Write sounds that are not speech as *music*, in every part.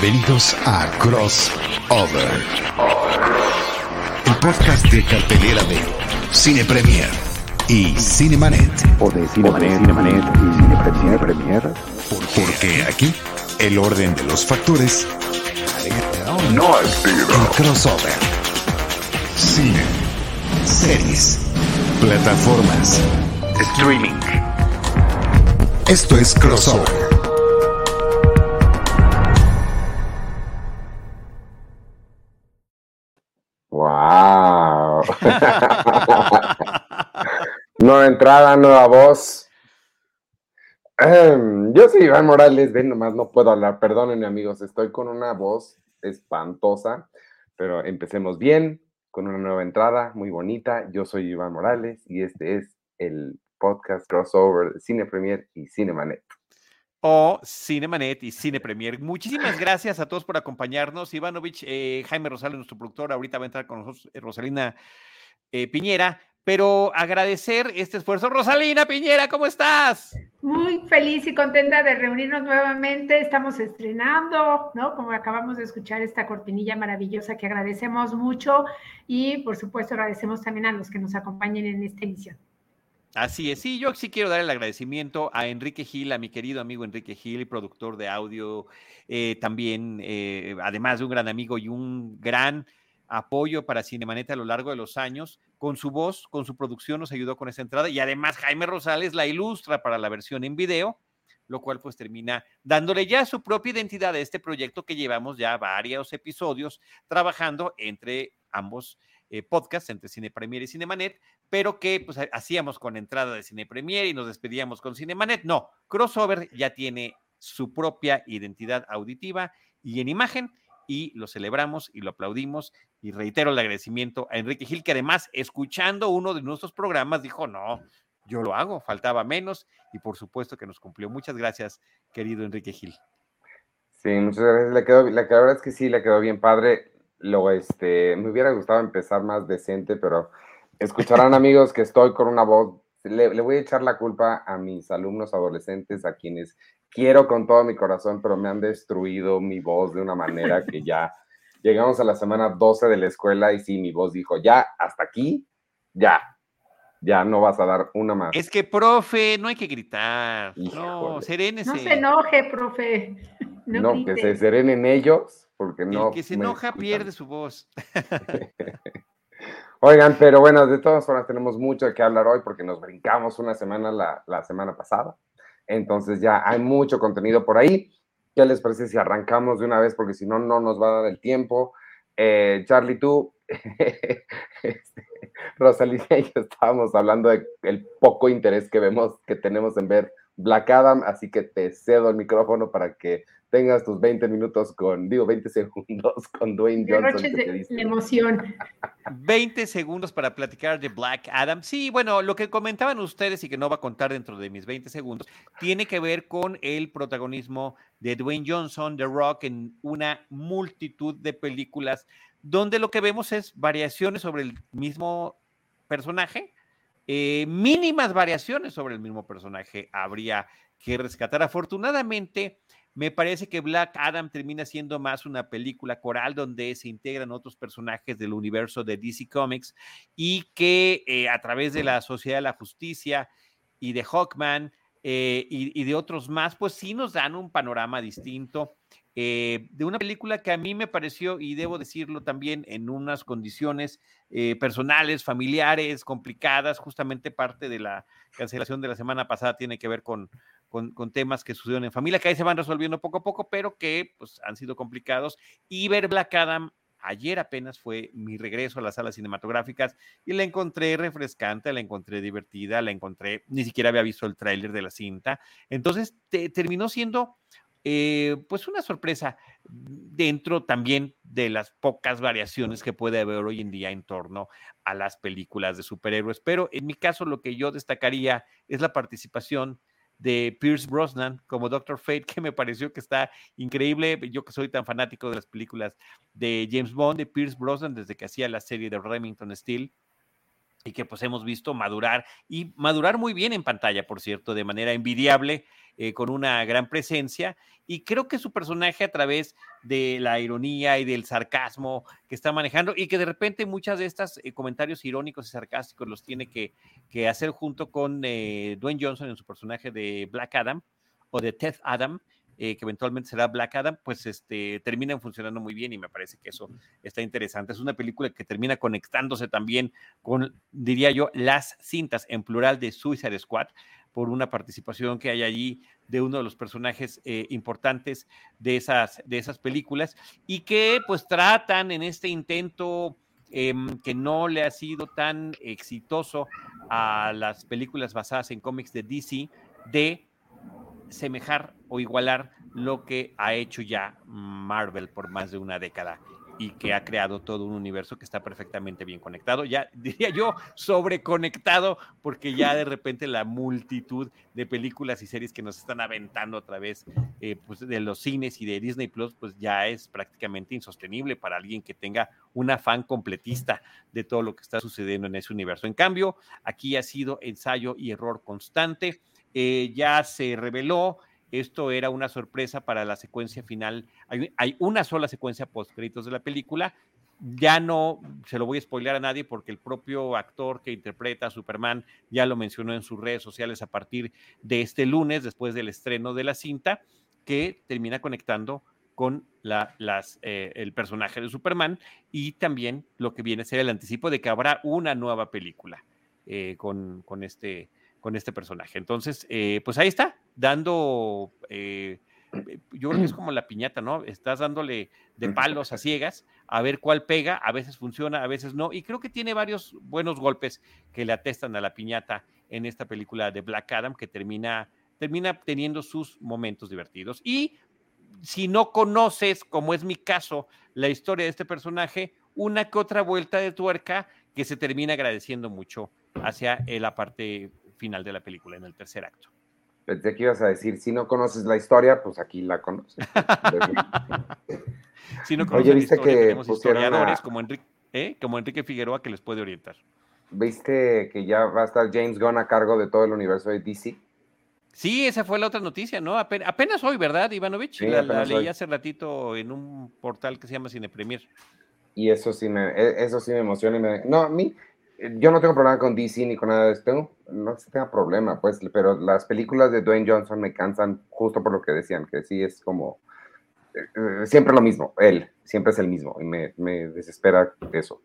Bienvenidos a Crossover, el podcast de cartelera de Cine Premier y Cinemanet. O de Cinemanet, Cinemanet y Cine Premier. Porque aquí el orden de los factores no. El crossover. Cine, series, plataformas, Streaming. Esto es Crossover. ¡Wow! *laughs* nueva entrada, nueva voz. Em, yo soy Iván Morales, ven nomás, no puedo hablar, perdónenme amigos, estoy con una voz espantosa, pero empecemos bien, con una nueva entrada muy bonita. Yo soy Iván Morales y este es el podcast crossover de Cine Premier y Cinemanet o Cinemanet y Cine Premier. Muchísimas gracias a todos por acompañarnos. Ivanovich, eh, Jaime Rosales, nuestro productor, ahorita va a entrar con nosotros eh, Rosalina eh, Piñera, pero agradecer este esfuerzo. Rosalina Piñera, ¿cómo estás? Muy feliz y contenta de reunirnos nuevamente. Estamos estrenando, ¿no? Como acabamos de escuchar esta cortinilla maravillosa que agradecemos mucho y por supuesto agradecemos también a los que nos acompañen en esta emisión. Así es, sí, yo sí quiero dar el agradecimiento a Enrique Gil, a mi querido amigo Enrique Gil, productor de audio, eh, también, eh, además de un gran amigo y un gran apoyo para Cinemanet a lo largo de los años. Con su voz, con su producción nos ayudó con esa entrada y además Jaime Rosales la ilustra para la versión en video, lo cual pues termina dándole ya su propia identidad a este proyecto que llevamos ya varios episodios trabajando entre ambos eh, podcasts, entre Cine Premier y Cinemanet, pero que pues hacíamos con entrada de Cine Premier y nos despedíamos con Cinemanet. No, Crossover ya tiene su propia identidad auditiva y en imagen y lo celebramos y lo aplaudimos y reitero el agradecimiento a Enrique Gil que además escuchando uno de nuestros programas dijo, no, yo lo hago, faltaba menos y por supuesto que nos cumplió. Muchas gracias, querido Enrique Gil. Sí, muchas gracias. Le quedó, la verdad es que sí, le quedó bien padre. Lo, este, me hubiera gustado empezar más decente, pero Escucharán amigos que estoy con una voz, le, voy a echar la culpa a mis alumnos adolescentes, a quienes quiero con todo mi corazón, pero me han destruido mi voz de una manera que ya llegamos a la semana 12 de la escuela y sí, mi voz dijo, ya, hasta aquí, ya, ya no vas a dar una más. Es que, profe, no hay que gritar. No, serénese. No se enoje, profe. *laughs* No, que se serenen ellos, porque no. El que se enoja pierde su voz. *laughs* Oigan, pero bueno, de todas formas tenemos mucho que hablar hoy porque nos brincamos una semana la, semana pasada. Entonces ya hay mucho contenido por ahí. ¿Qué les parece si arrancamos de una vez? Porque si no, no nos va a dar el tiempo. Eh, Charlie, tú, *laughs* este, Rosalía y yo estábamos hablando del poco interés que vemos, que tenemos en ver Black Adam, así que te cedo el micrófono para que tengas tus 20 minutos con, digo, 20 *laughs* segundos con Dwayne Johnson. De, emoción. 20 segundos para platicar de Black Adam. Sí, bueno, lo que comentaban ustedes y que no va a contar dentro de mis 20 segundos, tiene que ver con el protagonismo de Dwayne Johnson, The Rock, en una multitud de películas donde lo que vemos es variaciones sobre el mismo personaje, eh, mínimas variaciones sobre el mismo personaje habría que rescatar. Afortunadamente, me parece que Black Adam termina siendo más una película coral donde se integran otros personajes del universo de DC Comics y que eh, a través de la Sociedad de la Justicia y de Hawkman eh, y, de otros más, pues sí nos dan un panorama distinto eh, de una película que a mí me pareció, y debo decirlo también, en unas condiciones personales, familiares, complicadas, justamente parte de la cancelación de la semana pasada tiene que ver con, con, temas que sucedieron en familia, que ahí se van resolviendo poco a poco, pero que pues, han sido complicados. Y ver Black Adam ayer apenas fue mi regreso a las salas cinematográficas y la encontré refrescante, la encontré divertida, la encontré, ni siquiera había visto el tráiler de la cinta. Entonces terminó siendo eh, pues una sorpresa dentro también de las pocas variaciones que puede haber hoy en día en torno a las películas de superhéroes. Pero en mi caso lo que yo destacaría es la participación de Pierce Brosnan como Doctor Fate, que me pareció que está increíble. Yo que soy tan fanático de las películas de James Bond, de Pierce Brosnan, desde que hacía la serie de Remington Steel. y que pues hemos visto madurar y madurar muy bien en pantalla, por cierto, de manera envidiable, eh, con una gran presencia. Y creo que su personaje a través de la ironía y del sarcasmo que está manejando y que de repente muchas de estas eh, comentarios irónicos y sarcásticos los tiene que, que hacer junto con eh, Dwayne Johnson en su personaje de Black Adam o de Ted Adam, que eventualmente será Black Adam, pues este, terminan funcionando muy bien y me parece que eso está interesante. Es una película que termina conectándose también con, diría yo, las cintas en plural de Suicide Squad por una participación que hay allí de uno de los personajes eh, importantes de esas, de esas películas y que pues tratan en este intento em, que no le ha sido tan exitoso a las películas basadas en cómics de DC de semejar o igualar lo que ha hecho ya Marvel por más de una década y que ha creado todo un universo que está perfectamente bien conectado, ya *laughs* diría yo sobreconectado, porque ya de repente la multitud de películas y series que nos están aventando a través eh, pues de los cines y de Disney Plus, pues ya es prácticamente insostenible para alguien que tenga un afán completista de todo lo que está sucediendo en ese universo. En cambio, aquí ha sido ensayo y error constante eh, ya se reveló, esto era una sorpresa para la secuencia final, hay, una sola secuencia post créditos de la película, ya no se lo voy a spoilear a nadie porque el propio actor que interpreta a Superman ya lo mencionó en sus redes sociales a partir de este lunes, después del estreno de la cinta, que termina conectando con eh, el personaje de Superman y también lo que viene a ser el anticipo de que habrá una nueva película eh, con, este, con este personaje. Entonces, eh, pues ahí está, dando, eh, eh, yo creo que es *clears throat* como la piñata, ¿no? Estás dándole de palos a ciegas a ver cuál pega, a veces funciona, a veces no, y creo que tiene varios buenos golpes que le atestan a la piñata en esta película de Black Adam, que termina, termina teniendo sus momentos divertidos. Y si no conoces, como es mi caso, la historia de este personaje, una que otra vuelta de tuerca que se termina agradeciendo mucho hacia la parte final de la película, en el tercer acto. Pensé que ibas a decir, si no conoces la historia, pues aquí la conoces. *laughs* si no conoces Oye, ¿viste la historia, que tenemos historiadores como, Enrique, ¿eh? como Enrique Figueroa que les puede orientar. ¿Viste que ya va a estar James Gunn a cargo de todo el universo de DC? Sí, esa fue la otra noticia, ¿no? Apenas, hoy, ¿verdad, Ivanovich? la, leí hace ratito en un portal que se llama Cine Premier. Y eso sí me, e, eso sí me emociona. Y me, no, a mí, yo no tengo problema con DC ni con nada de esto, no se tenga problema, pues, pero las películas de Dwayne Johnson me cansan justo por lo que decían, que sí es como eh, eh, siempre lo mismo, él, siempre es el mismo, y me, me desespera eso.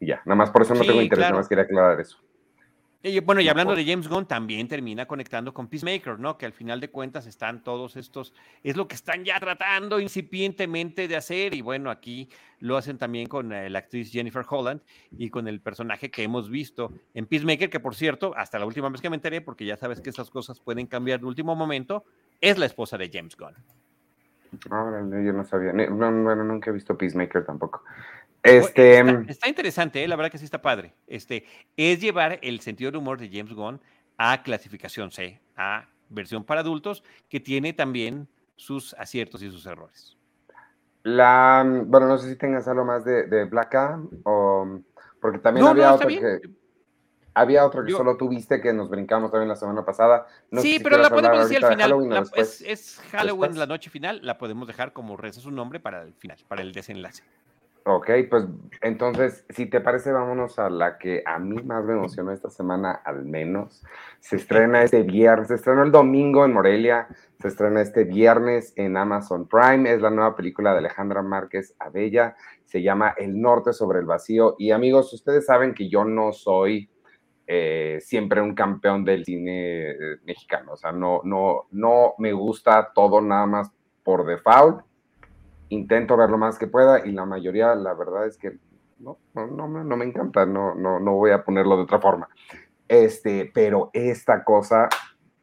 Y ya, nada más por eso no tengo interés, nada más quería aclarar eso. Y bueno, y hablando de James Gunn, también termina conectando con Peacemaker, ¿no? Que al final de cuentas están todos estos, es lo que están ya tratando incipientemente de hacer, y bueno, aquí lo hacen también con eh, la actriz Jennifer Holland y con el personaje que hemos visto en Peacemaker, que por cierto, hasta la última vez que me enteré, porque ya sabes que esas cosas pueden cambiar de último momento, es la esposa de James Gunn. yo no sabía, bueno, nunca he visto Peacemaker tampoco. Este, mm, está, interesante, ¿eh? la verdad que sí está padre. Este, es llevar el sentido del humor de James Gunn a clasificación C, a versión para adultos, que tiene también sus aciertos y sus errores. La, mm, bueno, no sé si tengas algo más de, Black Adam, o, porque también había otro que... Había otro que solo tuviste que nos brincamos también la semana pasada. sí, pero la podemos decir al final. es, Halloween la noche final, la podemos dejar como reza su nombre para el final, para el desenlace. Ok, pues entonces, si te parece, vámonos a la que a mí más me emocionó esta semana, al menos. Se estrena este viernes, se estrenó el domingo en Morelia, se estrena este viernes en Amazon Prime, es la nueva película de Alejandra Márquez Abella, se llama El Norte sobre el Vacío. Y amigos, ustedes saben que yo no soy eh, siempre un campeón del cine eh, mexicano, o sea, no, no, no me gusta todo nada más por default intento ver lo más que pueda y la mayoría, la verdad es que no, no, no, no me encanta, no, no, no voy a ponerlo de otra forma. Este, pero esta cosa,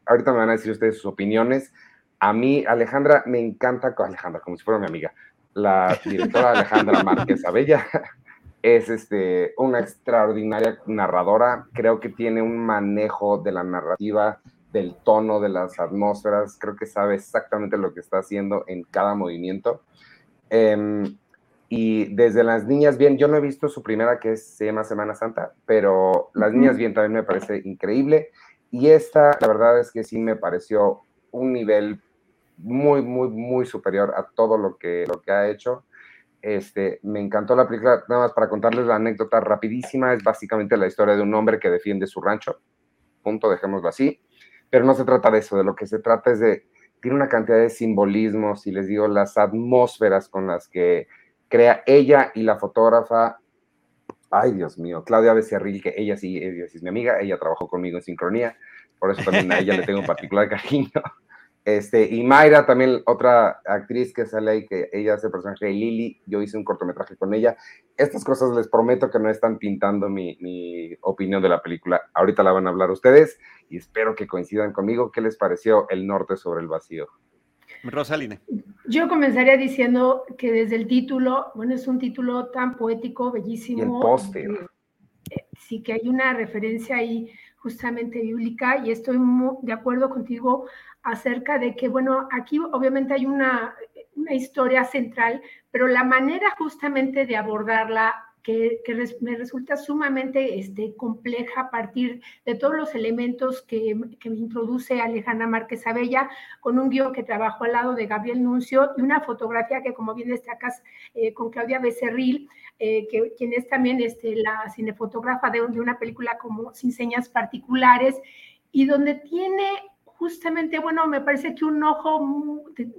ahorita me van a decir ustedes sus opiniones. A mí, Alejandra, me encanta, Alejandra, como si fuera mi amiga, la *laughs* directora Alejandra Márquez Abella, es este, una extraordinaria narradora, creo que tiene un manejo de la narrativa, del tono, de las atmósferas, creo que sabe exactamente lo que está haciendo en cada movimiento. Em, Y desde Las Niñas Bien, yo no he visto su primera que es, se llama Semana Santa, pero Las Niñas Bien también me parece increíble. Y esta, la verdad es que sí me pareció un nivel muy, muy, muy superior a todo lo que, lo que ha hecho. Este, me encantó la película, nada más para contarles la anécdota rapidísima, es básicamente la historia de un hombre que defiende su rancho, punto, dejémoslo así, pero no se trata de eso, de lo que se trata es de, tiene una cantidad de simbolismos y les digo, las atmósferas con las que crea ella y la fotógrafa, ay Dios mío, Claudia Becerril, que ella sí, ella sí es mi amiga, ella trabajó conmigo en sincronía, por eso también a ella le tengo un particular cariño. Este, y Mayra, también otra actriz que sale ahí, que ella hace el personaje de Lily, yo hice un cortometraje con ella. Estas cosas les prometo que no están pintando mi, mi, opinión de la película. Ahorita la van a hablar ustedes y espero que coincidan conmigo. ¿Qué les pareció El Norte sobre el Vacío? Rosaline. Yo comenzaría diciendo que desde el título, bueno, es un título tan poético, bellísimo. Y el póster. Eh, sí que hay una referencia ahí justamente bíblica y estoy muy de acuerdo contigo acerca de que, bueno, aquí obviamente hay una, una historia central, pero la manera justamente de abordarla que, que me resulta sumamente este, compleja a partir de todos los elementos que, que, me introduce Alejandra Márquez Abella, con un guion que trabajo al lado de Gabriel Nuncio y una fotografía que, como bien destacas, eh, con Claudia Becerril, eh, que, quien es también este, la cinefotógrafa de una película como Sin Señas Particulares, y donde tiene justamente, bueno, me parece que un ojo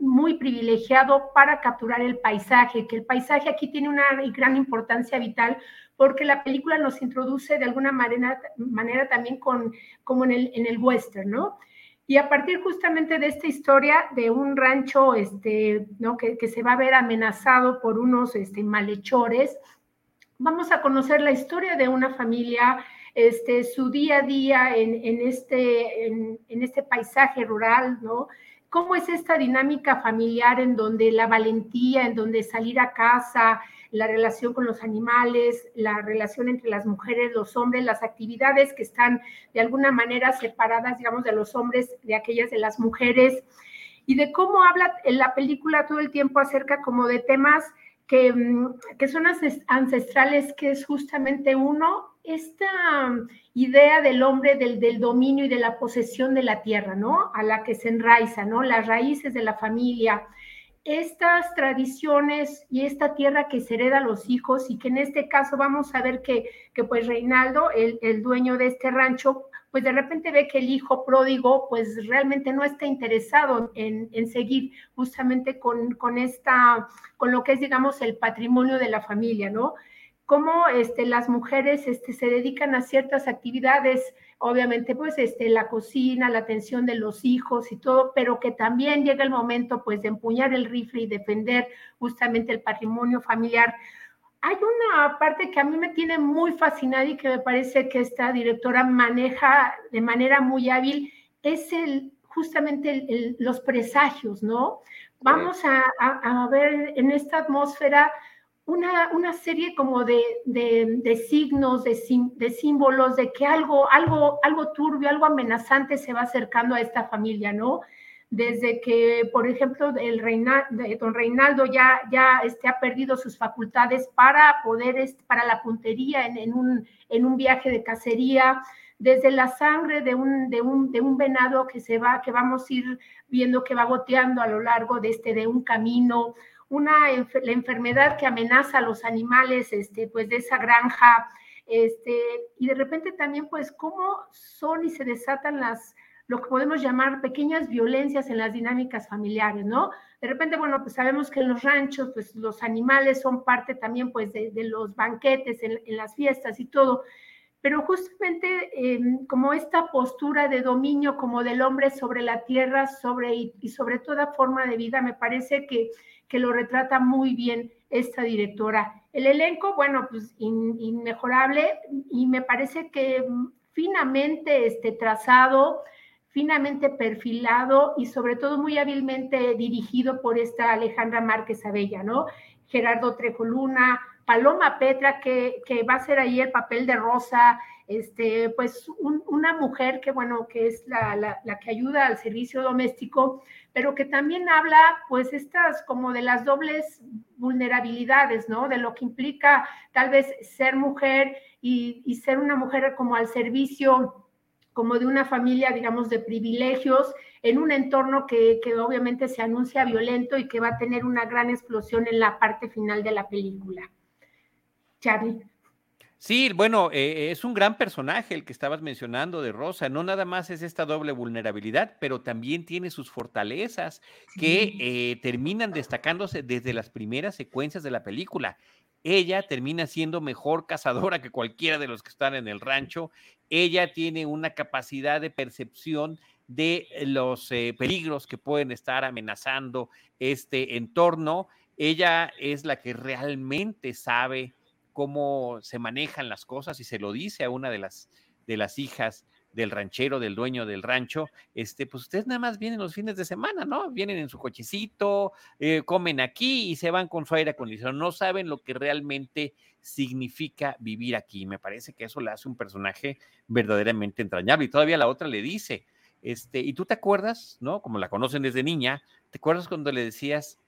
muy, privilegiado para capturar el paisaje, que el paisaje aquí tiene una gran importancia vital porque la película nos introduce de alguna manera, manera también con, como en el, en el western, ¿no? Y a partir justamente de esta historia de un rancho este, ¿no? que, que se va a ver amenazado por unos este, malhechores, vamos a conocer la historia de una familia este, su día a día en, en este, en, este paisaje rural, ¿no? ¿Cómo es esta dinámica familiar en donde la valentía, en donde salir a casa, la relación con los animales, la relación entre las mujeres, los hombres, las actividades que están de alguna manera separadas, digamos, de los hombres, de aquellas de las mujeres, y de cómo habla en la película todo el tiempo acerca como de temas que, mm, que son ancestrales, que es justamente uno, esta idea del hombre, del, del, dominio y de la posesión de la tierra, ¿no? A la que se enraiza, ¿no? Las raíces de la familia, estas tradiciones y esta tierra que se hereda a los hijos y que en este caso vamos a ver que, que pues Reinaldo, el, el dueño de este rancho, pues de repente ve que el hijo pródigo pues realmente no está interesado en, en seguir justamente con, con, esta, con lo que es digamos el patrimonio de la familia, ¿no? Cómo este, las mujeres este, se dedican a ciertas actividades, obviamente pues este, la cocina, la atención de los hijos y todo, pero que también llega el momento pues de empuñar el rifle y defender justamente el patrimonio familiar. Hay una parte que a mí me tiene muy fascinada y que me parece que esta directora maneja de manera muy hábil, es el, justamente el, el, los presagios, ¿no? Vamos a, a, a ver en esta atmósfera una, una serie como de, de, de signos, de, de, símbolos, de que algo, algo, algo turbio, algo amenazante se va acercando a esta familia, ¿no? Desde que, por ejemplo, el Reina, don Reinaldo ya, ya este, ha perdido sus facultades para poder, este, para la puntería en, en, un, en un viaje de cacería, desde la sangre de un, de, un, de un venado que se va, que vamos a ir viendo que va goteando a lo largo de, este, de un camino, una, la enfermedad que amenaza a los animales, este, pues de esa granja, este, y de repente también, pues, cómo son y se desatan las, lo que podemos llamar pequeñas violencias en las dinámicas familiares, ¿no? De repente, bueno, pues sabemos que en los ranchos, pues los animales son parte también, pues, de, los banquetes, en, las fiestas y todo, pero justamente eh, como esta postura de dominio como del hombre sobre la tierra sobre, y, sobre toda forma de vida, me parece que que lo retrata muy bien esta directora. El elenco, bueno, pues in, inmejorable y me parece que finamente este, trazado, finamente perfilado y sobre todo muy hábilmente dirigido por esta Alejandra Márquez Abella, ¿no? Gerardo Trejo Luna, Paloma Petra, que, va a ser ahí el papel de Rosa, este, pues una mujer que, bueno, que es la, la, que ayuda al servicio doméstico, pero que también habla, pues, estas como de las dobles vulnerabilidades, ¿no? De lo que implica tal vez ser mujer y, y ser una mujer como al servicio como de una familia, digamos, de privilegios, en un entorno que, que, obviamente se anuncia violento y que va a tener una gran explosión en la parte final de la película. Charlie. Sí, bueno, eh, es un gran personaje el que estabas mencionando de Rosa. No nada más es esta doble vulnerabilidad, pero también tiene sus fortalezas que eh, terminan destacándose desde las primeras secuencias de la película. Ella termina siendo mejor cazadora que cualquiera de los que están en el rancho. Ella tiene una capacidad de percepción de los eh, peligros que pueden estar amenazando este entorno. Ella es la que realmente sabe cómo se manejan las cosas y se lo dice a una de las, de las hijas del ranchero, del dueño del rancho, este, pues ustedes nada más vienen los fines de semana, ¿no? Vienen en su cochecito, eh, comen aquí y se van con su aire acondicionado. No saben lo que realmente significa vivir aquí. Me parece que eso le hace un personaje verdaderamente entrañable. Y todavía la otra le dice, este, y tú te acuerdas, ¿no? Como la conocen desde niña, ¿te acuerdas cuando le decías,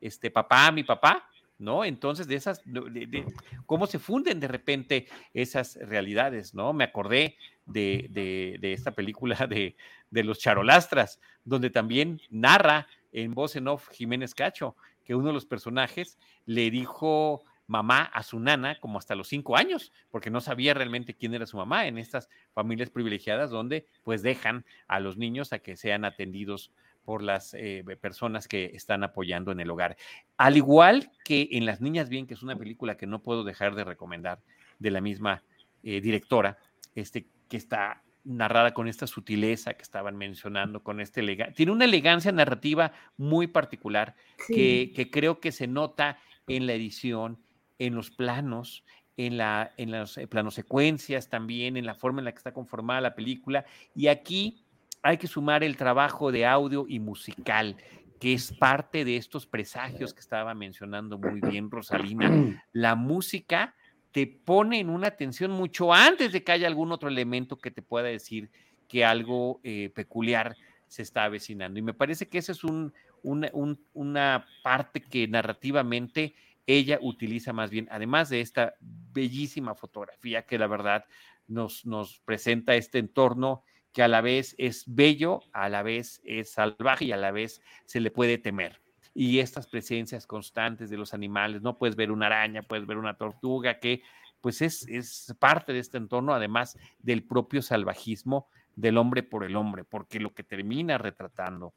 este, papá, mi papá? ¿No? Entonces, de esas, de, cómo se funden de repente esas realidades, ¿no? Me acordé de, esta película *laughs* de, los charolastras, donde también narra en voz en off Jiménez Cacho, que uno de los personajes le dijo mamá a su nana como hasta los cinco años, porque no sabía realmente quién era su mamá en estas familias privilegiadas donde pues dejan a los niños a que sean atendidos por las eh, personas que están apoyando en el hogar. Al igual que en Las Niñas Bien, que es una película que no puedo dejar de recomendar de la misma eh, directora, este, que está narrada con esta sutileza que estaban mencionando, con este tiene una elegancia narrativa muy particular que, que, creo que se nota en la edición, en los planos, en, la, en los eh, planos secuencias también, en la forma en la que está conformada la película. Y aquí hay que sumar el trabajo de audio y musical, que es parte de estos presagios que estaba mencionando muy bien Rosalina. *clears throat* La música te pone en una tensión mucho antes de que haya algún otro elemento que te pueda decir que algo eh, peculiar se está avecinando. Y me parece que esa es un, una parte que narrativamente ella utiliza más bien, además de esta bellísima fotografía que la verdad nos, nos presenta este entorno que a la vez es bello, a la vez es salvaje y a la vez se le puede temer. Y estas presencias constantes de los animales, no puedes ver una araña, puedes ver una tortuga, que pues es, es parte de este entorno, además del propio salvajismo del hombre por el hombre, porque lo que termina retratando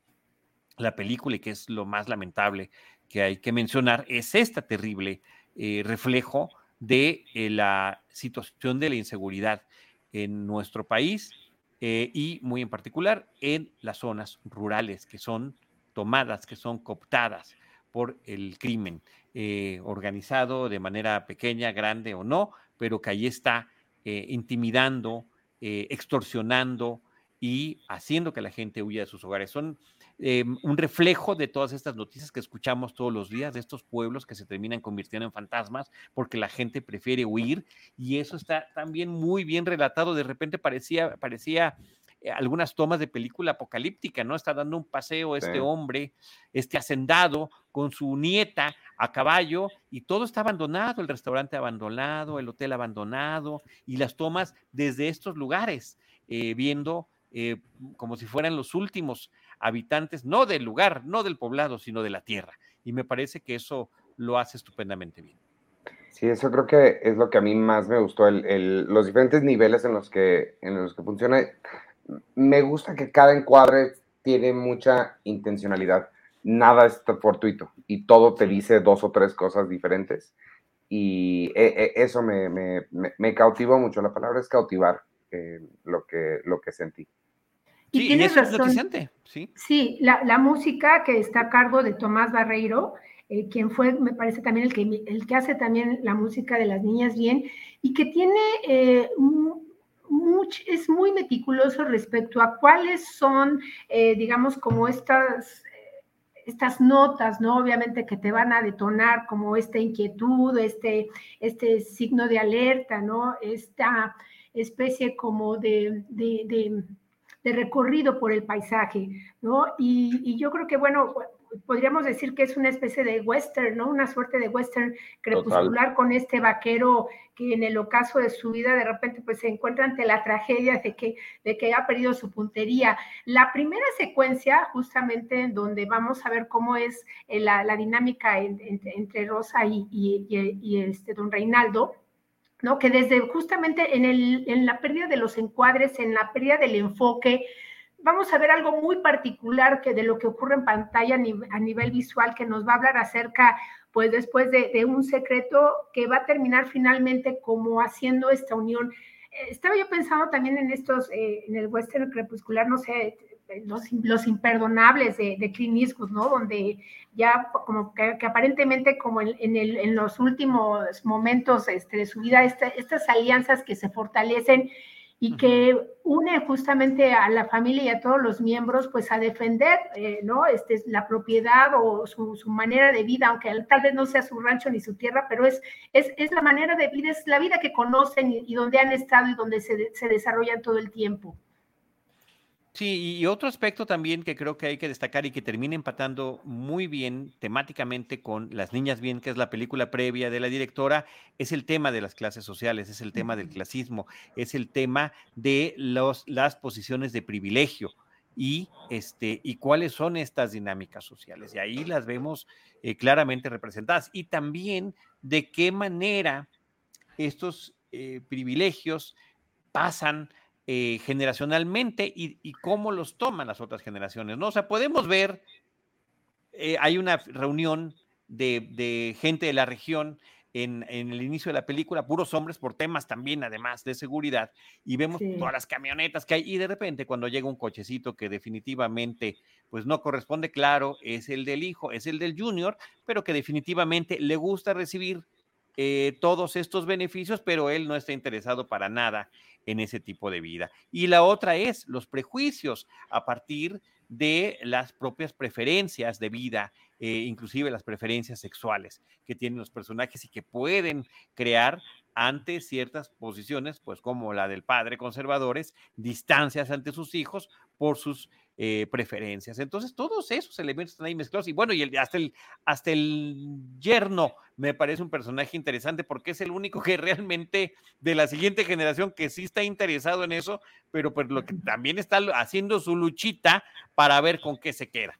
la película y que es lo más lamentable que hay que mencionar es esta terrible eh, reflejo de eh, la situación de la inseguridad en nuestro país eh, y muy en particular en las zonas rurales que son tomadas, que son cooptadas por el crimen eh, organizado de manera pequeña, grande o no, pero que ahí está eh, intimidando, extorsionando y haciendo que la gente huya de sus hogares. Son eh, un reflejo de todas estas noticias que escuchamos todos los días de estos pueblos que se terminan convirtiendo en fantasmas porque la gente prefiere huir y eso está también muy bien relatado. De repente parecía, parecía eh, algunas tomas de película apocalíptica, ¿no? Está dando un paseo este hombre, este hacendado con su nieta a caballo y todo está abandonado, el restaurante abandonado, el hotel abandonado y las tomas desde estos lugares, eh, viendo como si fueran los últimos habitantes, no del lugar, no del poblado, sino de la tierra. Y me parece que eso lo hace estupendamente bien. Sí, eso creo que es lo que a mí más me gustó, el, los diferentes niveles en los, que, en los que funciona. Me gusta que cada encuadre tiene mucha intencionalidad, nada es fortuito y todo te dice dos o tres cosas diferentes. Y e, e, eso me, me, me, cautivó mucho, la palabra es cautivar eh, lo, que, lo que sentí. Y tienes razón. sí, sí la, la, música que está a cargo de Tomás Barreiro, eh, quien fue, me parece también el que, el que hace también la música de las niñas bien, y que tiene, eh, es muy meticuloso respecto a cuáles son, eh, digamos, como estas estas notas, ¿no? Obviamente que te van a detonar como esta inquietud, este, este signo de alerta, ¿no? Esta, especie como de, de, de, recorrido por el paisaje, ¿no? Y, y yo creo que, bueno, podríamos decir que es una especie de western, ¿no? Una suerte de western crepuscular con este vaquero que en el ocaso de su vida de repente pues se encuentra ante la tragedia de que, de que ha perdido su puntería. La primera secuencia, justamente en donde vamos a ver cómo es eh, la, dinámica entre Rosa y, y, este don Reinaldo, ¿no? Que desde justamente en, el, en la pérdida de los encuadres, en la pérdida del enfoque, vamos a ver algo muy particular que de lo que ocurre en pantalla a nivel, visual, que nos va a hablar acerca, pues después de, un secreto que va a terminar finalmente como haciendo esta unión. Eh, estaba yo pensando también en estos, eh, en el western crepuscular, no sé, los, imperdonables de, de Clint Eastwood, ¿no? Donde ya como que, aparentemente como en, el, en, los últimos momentos este, de su vida, estas alianzas que se fortalecen y que une justamente a la familia y a todos los miembros pues a defender eh, ¿no? este, la propiedad o su, su, manera de vida, aunque tal vez no sea su rancho ni su tierra, pero es, es, es la manera de vida, es la vida que conocen y, donde han estado y donde se, se desarrollan todo el tiempo. Sí, y otro aspecto también que creo que hay que destacar y que termina empatando muy bien temáticamente con Las Niñas Bien, que es la película previa de la directora, es el tema de las clases sociales, es el tema del clasismo, es el tema de los, las posiciones de privilegio y, este, y cuáles son estas dinámicas sociales. Y ahí las vemos eh, claramente representadas. Y también de qué manera estos eh, privilegios pasan eh, generacionalmente y, cómo los toman las otras generaciones, ¿no? O sea, podemos ver, eh, hay una reunión de, gente de la región en, el inicio de la película, puros hombres por temas también, además de seguridad, y vemos todas las camionetas que hay, y de repente cuando llega un cochecito que definitivamente pues no corresponde, claro, es el del hijo, es el del junior, pero que definitivamente le gusta recibir eh, todos estos beneficios, pero él no está interesado para nada en ese tipo de vida. Y la otra es los prejuicios a partir de las propias preferencias de vida, eh, inclusive las preferencias sexuales que tienen los personajes y que pueden crear ante ciertas posiciones, pues como la del padre conservadores, distancias ante sus hijos por sus eh, preferencias. Entonces, todos esos elementos están ahí mezclados. Y bueno, y el, hasta, el, hasta el yerno me parece un personaje interesante porque es el único que realmente de la siguiente generación que sí está interesado en eso, pero pues lo que también está haciendo su luchita para ver con qué se queda.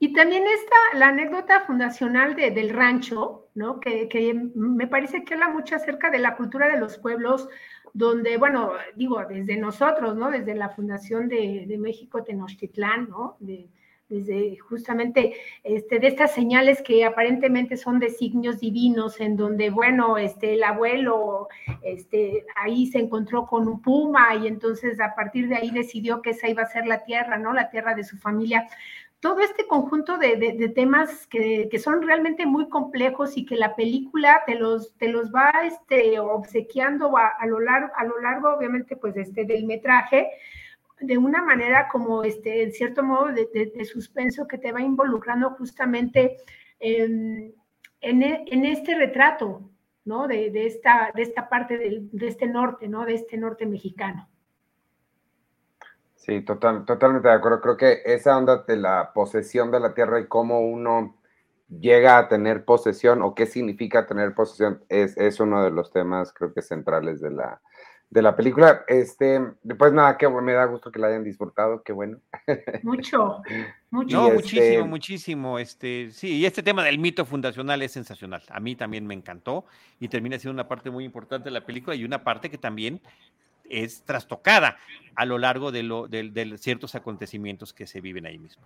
Y también está la anécdota fundacional de, del rancho, ¿no? Que, que, me parece que habla mucho acerca de la cultura de los pueblos, donde, bueno, digo, desde nosotros, ¿no? Desde la Fundación de, de México Tenochtitlán, ¿no? De, desde justamente este, de estas señales que aparentemente son de signos divinos, en donde, bueno, este, el abuelo este, ahí se encontró con un puma y entonces a partir de ahí decidió que esa iba a ser la tierra, ¿no? La tierra de su familia todo este conjunto de, temas que, son realmente muy complejos y que la película te los, te los va este, obsequiando a, lo largo, a lo largo, obviamente, pues, este, del metraje, de una manera como, este, en cierto modo, de, suspenso que te va involucrando justamente en, en, este retrato, ¿no? De, esta, de esta parte de este norte, ¿no? De este norte mexicano. Sí, total, totalmente de acuerdo. Creo que esa onda de la posesión de la tierra y cómo uno llega a tener posesión o qué significa tener posesión es, es uno de los temas creo que centrales de la, de la película. Este, pues nada, que me da gusto que la hayan disfrutado, qué bueno. Mucho, *laughs* mucho. No, muchísimo, este muchísimo. Este, sí, y este tema del mito fundacional es sensacional. A mí también me encantó y termina siendo una parte muy importante de la película y una parte que también es trastocada a lo largo de, lo, de, ciertos acontecimientos que se viven ahí mismo.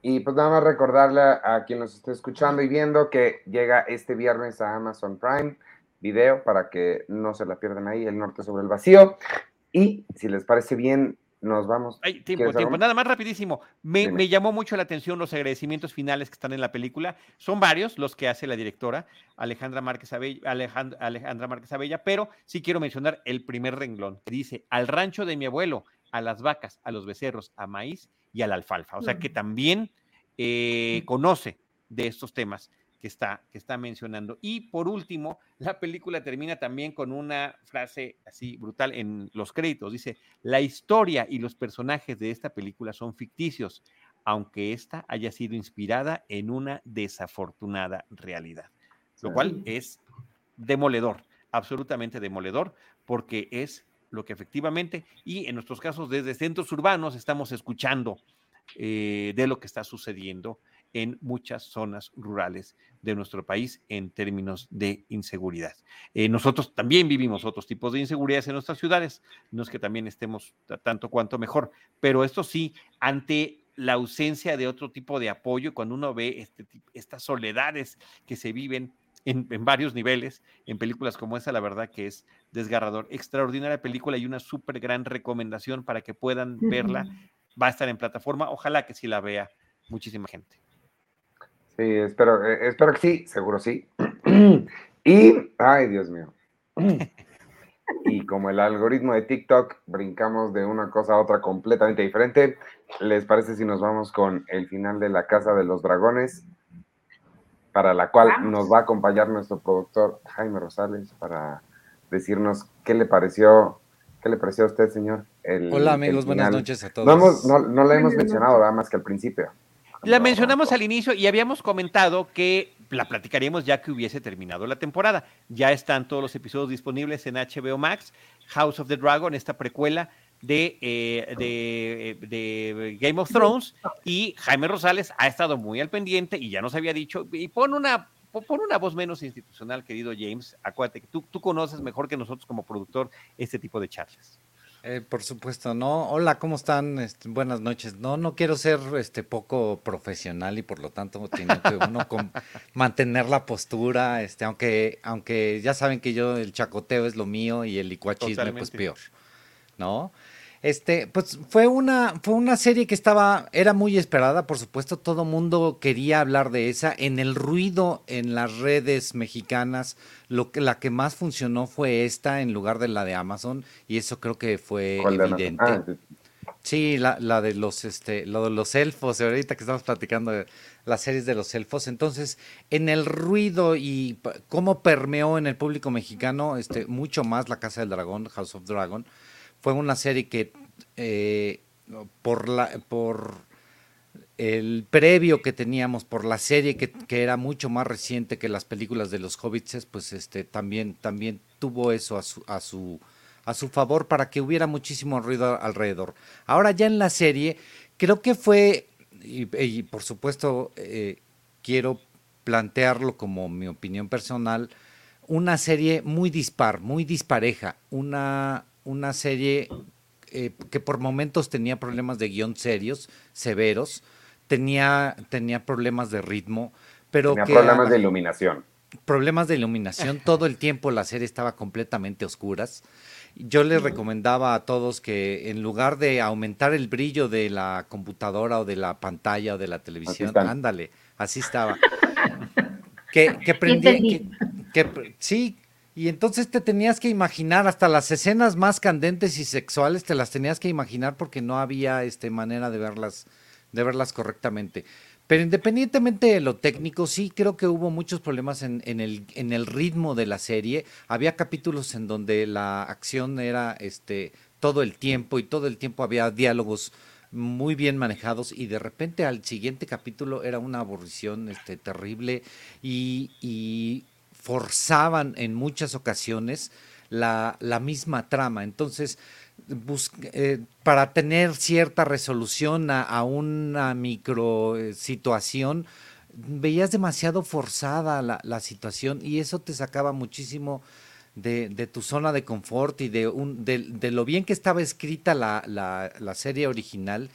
Y pues nada más recordarle a quien nos esté escuchando y viendo que llega este viernes a Amazon Prime video para que no se la pierdan ahí, El Norte sobre el Vacío. Y si les parece bien, nos vamos. Hay tiempo, tiempo. Nada más rapidísimo. Me, llamó mucho la atención los agradecimientos finales que están en la película. Son varios los que hace la directora Alejandra Márquez Abella, Alejandra, Márquez Abella, pero sí quiero mencionar el primer renglón que dice al rancho de mi abuelo, a las vacas, a los becerros, a maíz y a la alfalfa. O sea que también eh, conoce de estos temas que está, que está mencionando. Y por último, la película termina también con una frase así brutal en los créditos. Dice, la historia y los personajes de esta película son ficticios, aunque esta haya sido inspirada en una desafortunada realidad. Lo cual es demoledor, absolutamente demoledor, porque es lo que efectivamente, y en nuestros casos desde centros urbanos estamos escuchando eh, de lo que está sucediendo en muchas zonas rurales de nuestro país en términos de inseguridad. Eh, nosotros también vivimos otros tipos de inseguridades en nuestras ciudades, no es que también estemos tanto cuanto mejor, pero esto sí, ante la ausencia de otro tipo de apoyo, cuando uno ve este, estas soledades que se viven en, varios niveles, en películas como esa, la verdad que es desgarrador. Extraordinaria película y una súper gran recomendación para que puedan verla. Va a estar en plataforma, ojalá que sí la vea muchísima gente. Sí, espero, eh, espero que sí, seguro sí. *clears throat* y, ay, Dios mío. *clears throat* y como el algoritmo de TikTok, brincamos de una cosa a otra completamente diferente. ¿Les parece si nos vamos con el final de La Casa de los Dragones? Para la cual nos va a acompañar nuestro productor Jaime Rosales para decirnos qué le pareció, qué le pareció a usted, señor. Hola amigos, buenas noches a todos. No, no, no la hemos mencionado, nada más que al principio. La mencionamos al inicio y habíamos comentado que la platicaríamos ya que hubiese terminado la temporada. Ya están todos los episodios disponibles en HBO Max, House of the Dragon, esta precuela de, eh, de, de, Game of Thrones, y Jaime Rosales ha estado muy al pendiente y ya nos había dicho, y pon una, pon una voz menos institucional, querido James, acuérdate que tú, tú conoces mejor que nosotros como productor este tipo de charlas. Eh, por supuesto, no. Hola, ¿cómo están? Este, buenas noches. No, no quiero ser este poco profesional y por lo tanto tiene que uno *laughs* mantener la postura, este, aunque, aunque ya saben que yo el chacoteo es lo mío y el licuachismo pues peor, ¿no? Este, pues fue una, fue una serie que estaba, era muy esperada, por supuesto, todo mundo quería hablar de esa. En el ruido en las redes mexicanas, lo que, la que más funcionó fue esta en lugar de la de Amazon, y eso creo que fue evidente. Ah, sí, la, la, de los, este, lo de los elfos, ahorita que estamos platicando de las series de los elfos. Entonces, en el ruido y cómo permeó en el público mexicano, este, mucho más la Casa del Dragón, House of Dragon fue una serie que eh, por el previo que teníamos por la serie que, era mucho más reciente que las películas de los hobbits pues este también también tuvo eso a su a su a su favor para que hubiera muchísimo ruido alrededor. Ahora ya en la serie creo que fue y, por supuesto eh, quiero plantearlo como mi opinión personal una serie muy dispar muy dispareja una una serie eh, que por momentos tenía problemas de guion serios, severos, tenía, tenía problemas de ritmo, pero tenía problemas de iluminación. Problemas de iluminación, *laughs* todo el tiempo la serie estaba completamente oscuras. Yo les recomendaba a todos que en lugar de aumentar el brillo de la computadora o de la pantalla o de la televisión, ándale, así estaba. *laughs* que, que prendí, que, sí, y entonces te tenías que imaginar hasta las escenas más candentes y sexuales te las tenías que imaginar porque no había este manera de verlas de verlas correctamente. Pero independientemente de lo técnico, sí creo que hubo muchos problemas en, en, el, en el ritmo de la serie. Había capítulos en donde la acción era este todo el tiempo y todo el tiempo había diálogos muy bien manejados y de repente al siguiente capítulo era una aburrición este, terrible y, y forzaban en muchas ocasiones la, misma trama. Entonces, eh, para tener cierta resolución a, una micro eh, situación, veías demasiado forzada la, situación y eso te sacaba muchísimo de, tu zona de confort y de, un, de, lo bien que estaba escrita la, la, serie original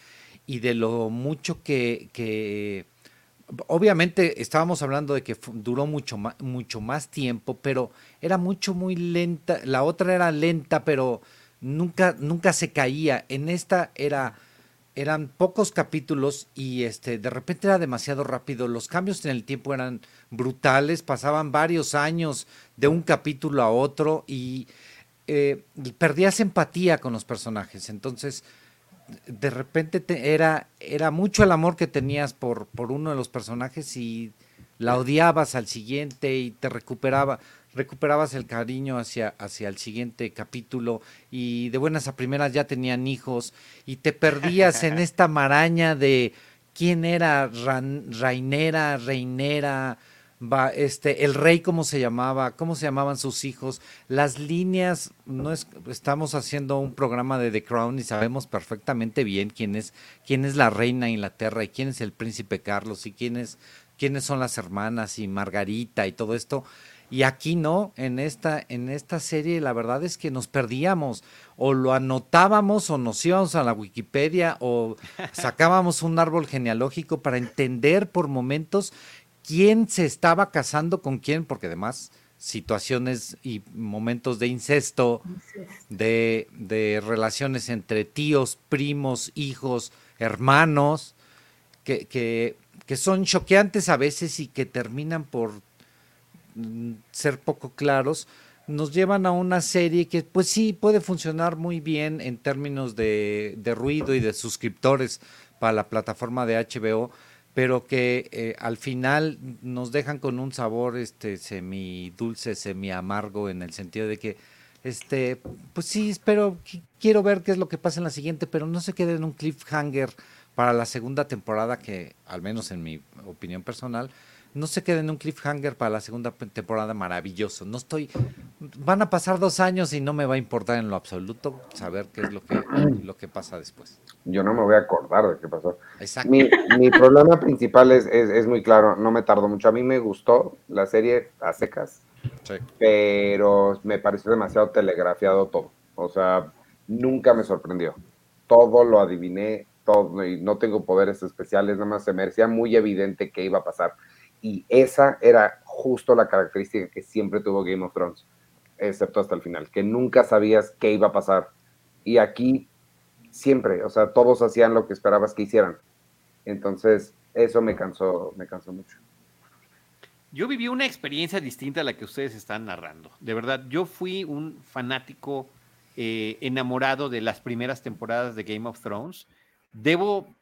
y de lo mucho que, que obviamente estábamos hablando de que duró mucho más, mucho más tiempo, pero era mucho, muy lenta. La otra era lenta, pero nunca, nunca se caía. En esta era, eran pocos capítulos y este, de repente era demasiado rápido. Los cambios en el tiempo eran brutales, pasaban varios años de un capítulo a otro y eh, perdías empatía con los personajes. Entonces, de repente era, era mucho el amor que tenías por, por uno de los personajes y la odiabas al siguiente y te recuperaba, recuperabas el cariño hacia, hacia el siguiente capítulo y de buenas a primeras ya tenían hijos y te perdías en *laughs* esta maraña de quién era Ran- Rainera, Reinera, va, este, el rey cómo se llamaba, cómo se llamaban sus hijos, las líneas, no es, estamos haciendo un programa de The Crown y sabemos perfectamente bien quién es, quién es la reina de Inglaterra y quién es el príncipe Carlos y quién es, quiénes son las hermanas y Margarita y todo esto. Y aquí no, en esta, en esta serie la verdad es que nos perdíamos, o lo anotábamos o nos íbamos a la Wikipedia o sacábamos un árbol genealógico para entender por momentos quién se estaba casando con quién, porque además situaciones y momentos de incesto, de, de relaciones entre tíos, primos, hijos, hermanos, que, que, que son choqueantes a veces y que terminan por mm, ser poco claros, nos llevan a una serie que pues sí puede funcionar muy bien en términos de, de ruido y de suscriptores para la plataforma de HBO, pero que eh, al final nos dejan con un sabor este semi dulce, semi amargo en el sentido de que este pues sí, espero qui- quiero ver qué es lo que pasa en la siguiente, pero no se quede en un cliffhanger para la segunda temporada que al menos en mi opinión personal no se quede en un cliffhanger para la segunda temporada maravilloso. No estoy van a pasar dos años y no me va a importar en lo absoluto saber qué es lo que lo que pasa después. Yo no me voy a acordar de qué pasó. Exacto. Mi, mi problema principal es, es, es muy claro, no me tardó mucho. A mí me gustó la serie a secas, Sí. pero me pareció demasiado telegrafiado todo. O sea, nunca me sorprendió. Todo lo adiviné, todo, y no tengo poderes especiales, nada más se me decía muy evidente que iba a pasar. Y esa era justo la característica que siempre tuvo Game of Thrones, excepto hasta el final, que nunca sabías qué iba a pasar. Y aquí siempre, o sea, todos hacían lo que esperabas que hicieran. Entonces, eso me cansó, me cansó mucho. Yo viví una experiencia distinta a la que ustedes están narrando. De verdad, yo fui un fanático eh, enamorado de las primeras temporadas de Game of Thrones. Debo,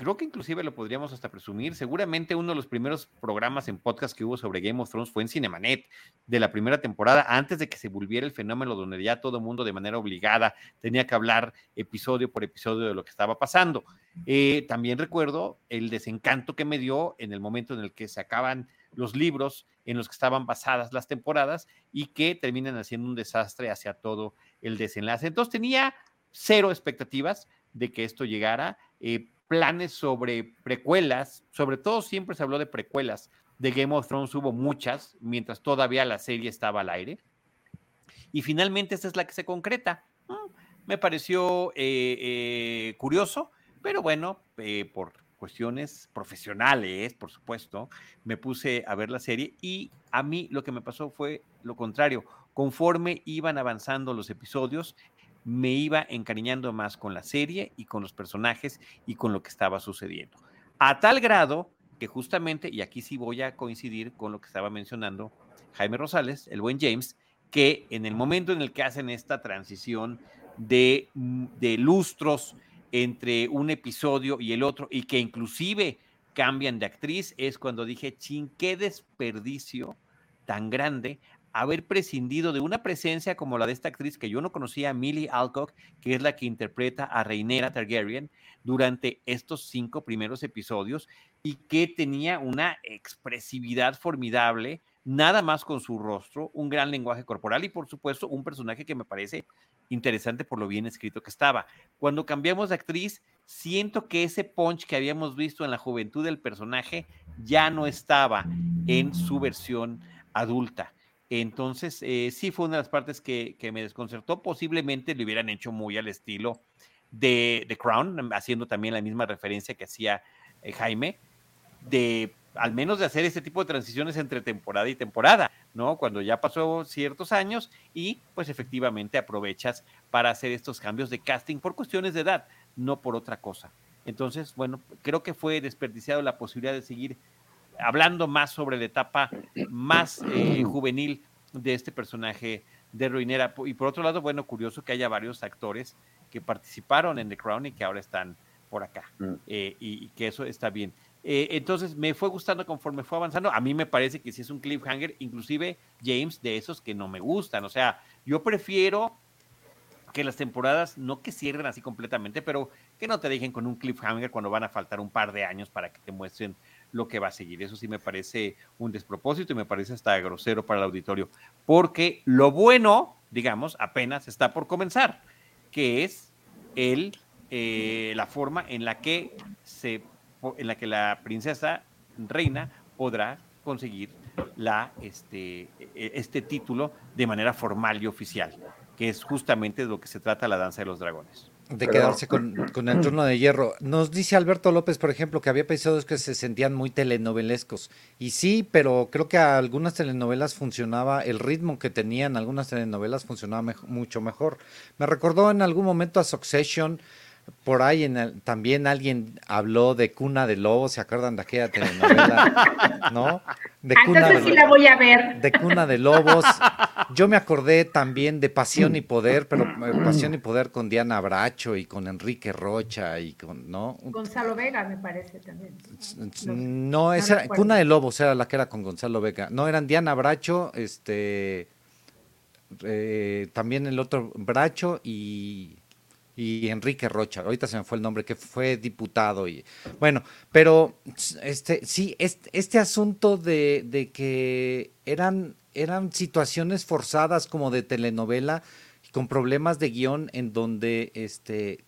creo que inclusive lo podríamos hasta presumir. Seguramente uno de los primeros programas en podcast que hubo sobre Game of Thrones fue en Cinemanet de la primera temporada, antes de que se volviera el fenómeno donde ya todo el mundo de manera obligada tenía que hablar episodio por episodio de lo que estaba pasando. Eh, también recuerdo el desencanto que me dio en el momento en el que se acaban los libros en los que estaban basadas las temporadas y que terminan haciendo un desastre hacia todo el desenlace. Entonces tenía cero expectativas de que esto llegara, eh, planes sobre precuelas, sobre todo siempre se habló de precuelas, de Game of Thrones hubo muchas, mientras todavía la serie estaba al aire. Y finalmente esta es la que se concreta. Mm, Me pareció eh, eh, curioso, pero bueno, eh, por cuestiones profesionales, por supuesto, me puse a ver la serie y a mí lo que me pasó fue lo contrario. Conforme iban avanzando los episodios, me iba encariñando más con la serie y con los personajes y con lo que estaba sucediendo. A tal grado que justamente, y aquí sí voy a coincidir con lo que estaba mencionando Jaime Rosales, el buen James, que en el momento en el que hacen esta transición de, de lustros entre un episodio y el otro, y que inclusive cambian de actriz, es cuando dije, chin, qué desperdicio tan grande haber prescindido de una presencia como la de esta actriz que yo no conocía, Millie Alcock, que es la que interpreta a Reinera Targaryen durante estos cinco primeros episodios y que tenía una expresividad formidable, nada más con su rostro, un gran lenguaje corporal y por supuesto un personaje que me parece interesante por lo bien escrito que estaba. Cuando cambiamos de actriz, siento que ese punch que habíamos visto en la juventud del personaje ya no estaba en su versión adulta. Entonces, eh, sí fue una de las partes que, que, me desconcertó. Posiblemente lo hubieran hecho muy al estilo de The Crown, haciendo también la misma referencia que hacía eh, Jaime, de al menos de hacer este tipo de transiciones entre temporada y temporada, ¿no? Cuando ya pasó ciertos años y pues efectivamente aprovechas para hacer estos cambios de casting por cuestiones de edad, no por otra cosa. Entonces, bueno, creo que fue desperdiciado la posibilidad de seguir hablando más sobre la etapa más eh, juvenil de este personaje de Ruinera. Y por otro lado, bueno, curioso que haya varios actores que participaron en The Crown y que ahora están por acá. Eh, y, y, que eso está bien. Eh, entonces me fue gustando conforme fue avanzando. A mí me parece que si es un cliffhanger, inclusive James, de esos que no me gustan. O sea, yo prefiero que las temporadas no que cierren así completamente, pero que no te dejen con un cliffhanger cuando van a faltar un par de años para que te muestren lo que va a seguir. Eso sí me parece un despropósito y me parece hasta grosero para el auditorio, porque lo bueno, digamos, apenas está por comenzar, que es el, eh, la forma en la que se en la que la princesa reina podrá conseguir la, este, e, este título de manera formal y oficial, que es justamente de lo que se trata la danza de los dragones. De quedarse con, con, el trono de hierro. Nos dice Alberto López, por ejemplo, que había episodios que se sentían muy telenovelescos. Y sí, pero creo que a algunas telenovelas funcionaba, el ritmo que tenían algunas telenovelas funcionaba me mucho mejor. Me recordó en algún momento a Succession, por ahí en el, también alguien habló de Cuna de Lobos, ¿se acuerdan de aquella telenovela? *laughs* ¿No? De ah, Cuna Entonces de, sí la voy a ver. De Cuna de Lobos. *laughs* Yo me acordé también de Pasión y Poder, pero eh, Pasión y Poder con Diana Bracho y con Enrique Rocha y con, ¿no? Gonzalo Vega me parece también. No, esa Cuna de Lobos era la que era con Gonzalo Vega. No, eran Diana Bracho, este... Eh, también el otro Bracho y y Enrique Rocha, ahorita se me fue el nombre, que fue diputado y bueno, pero este sí, este, este asunto de, de, que eran, eran situaciones forzadas como de telenovela con problemas de guion en donde este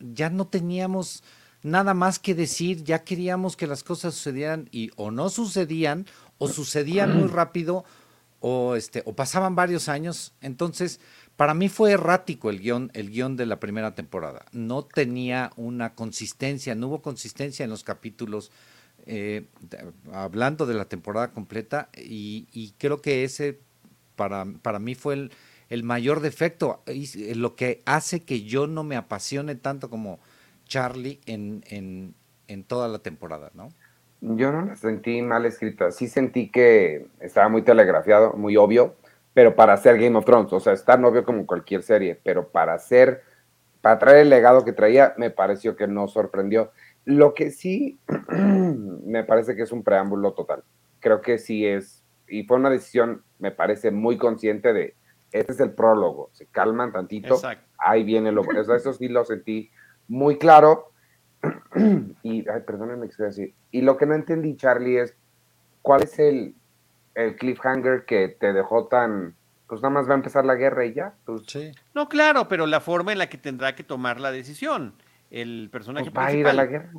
ya no teníamos nada más que decir, ya queríamos que las cosas sucedieran y o no sucedían o sucedían muy *clears throat* rápido o este o pasaban varios años, entonces para mí fue errático el guion, el guion de la primera temporada. No tenía una consistencia, no hubo consistencia en los capítulos, eh, hablando de la temporada completa, y, creo que ese para, para mí fue el, mayor defecto, y lo que hace que yo no me apasione tanto como Charlie en, en, en toda la temporada, ¿no? Yo no la sentí mal escrita, sí sentí que estaba muy telegrafiado, muy obvio, pero para hacer Game of Thrones, o sea, está novio como cualquier serie, pero para hacer, para traer el legado que traía, me pareció que no sorprendió. Lo que sí *clears throat* me parece que es un preámbulo total. Creo que sí es, y fue una decisión, me parece muy consciente de, este es el prólogo, se calman tantito, ahí viene lo, eso, eso sí lo sentí muy claro. *clears throat* y, ay, perdónenme que estoy así. Y lo que no entendí, Charlie, es cuál es el, el cliffhanger que te dejó tan, pues nada más va a empezar la guerra y ya. Pues, sí. No, claro, pero la forma en la que tendrá que tomar la decisión. El personaje pues va a ir a la guerra.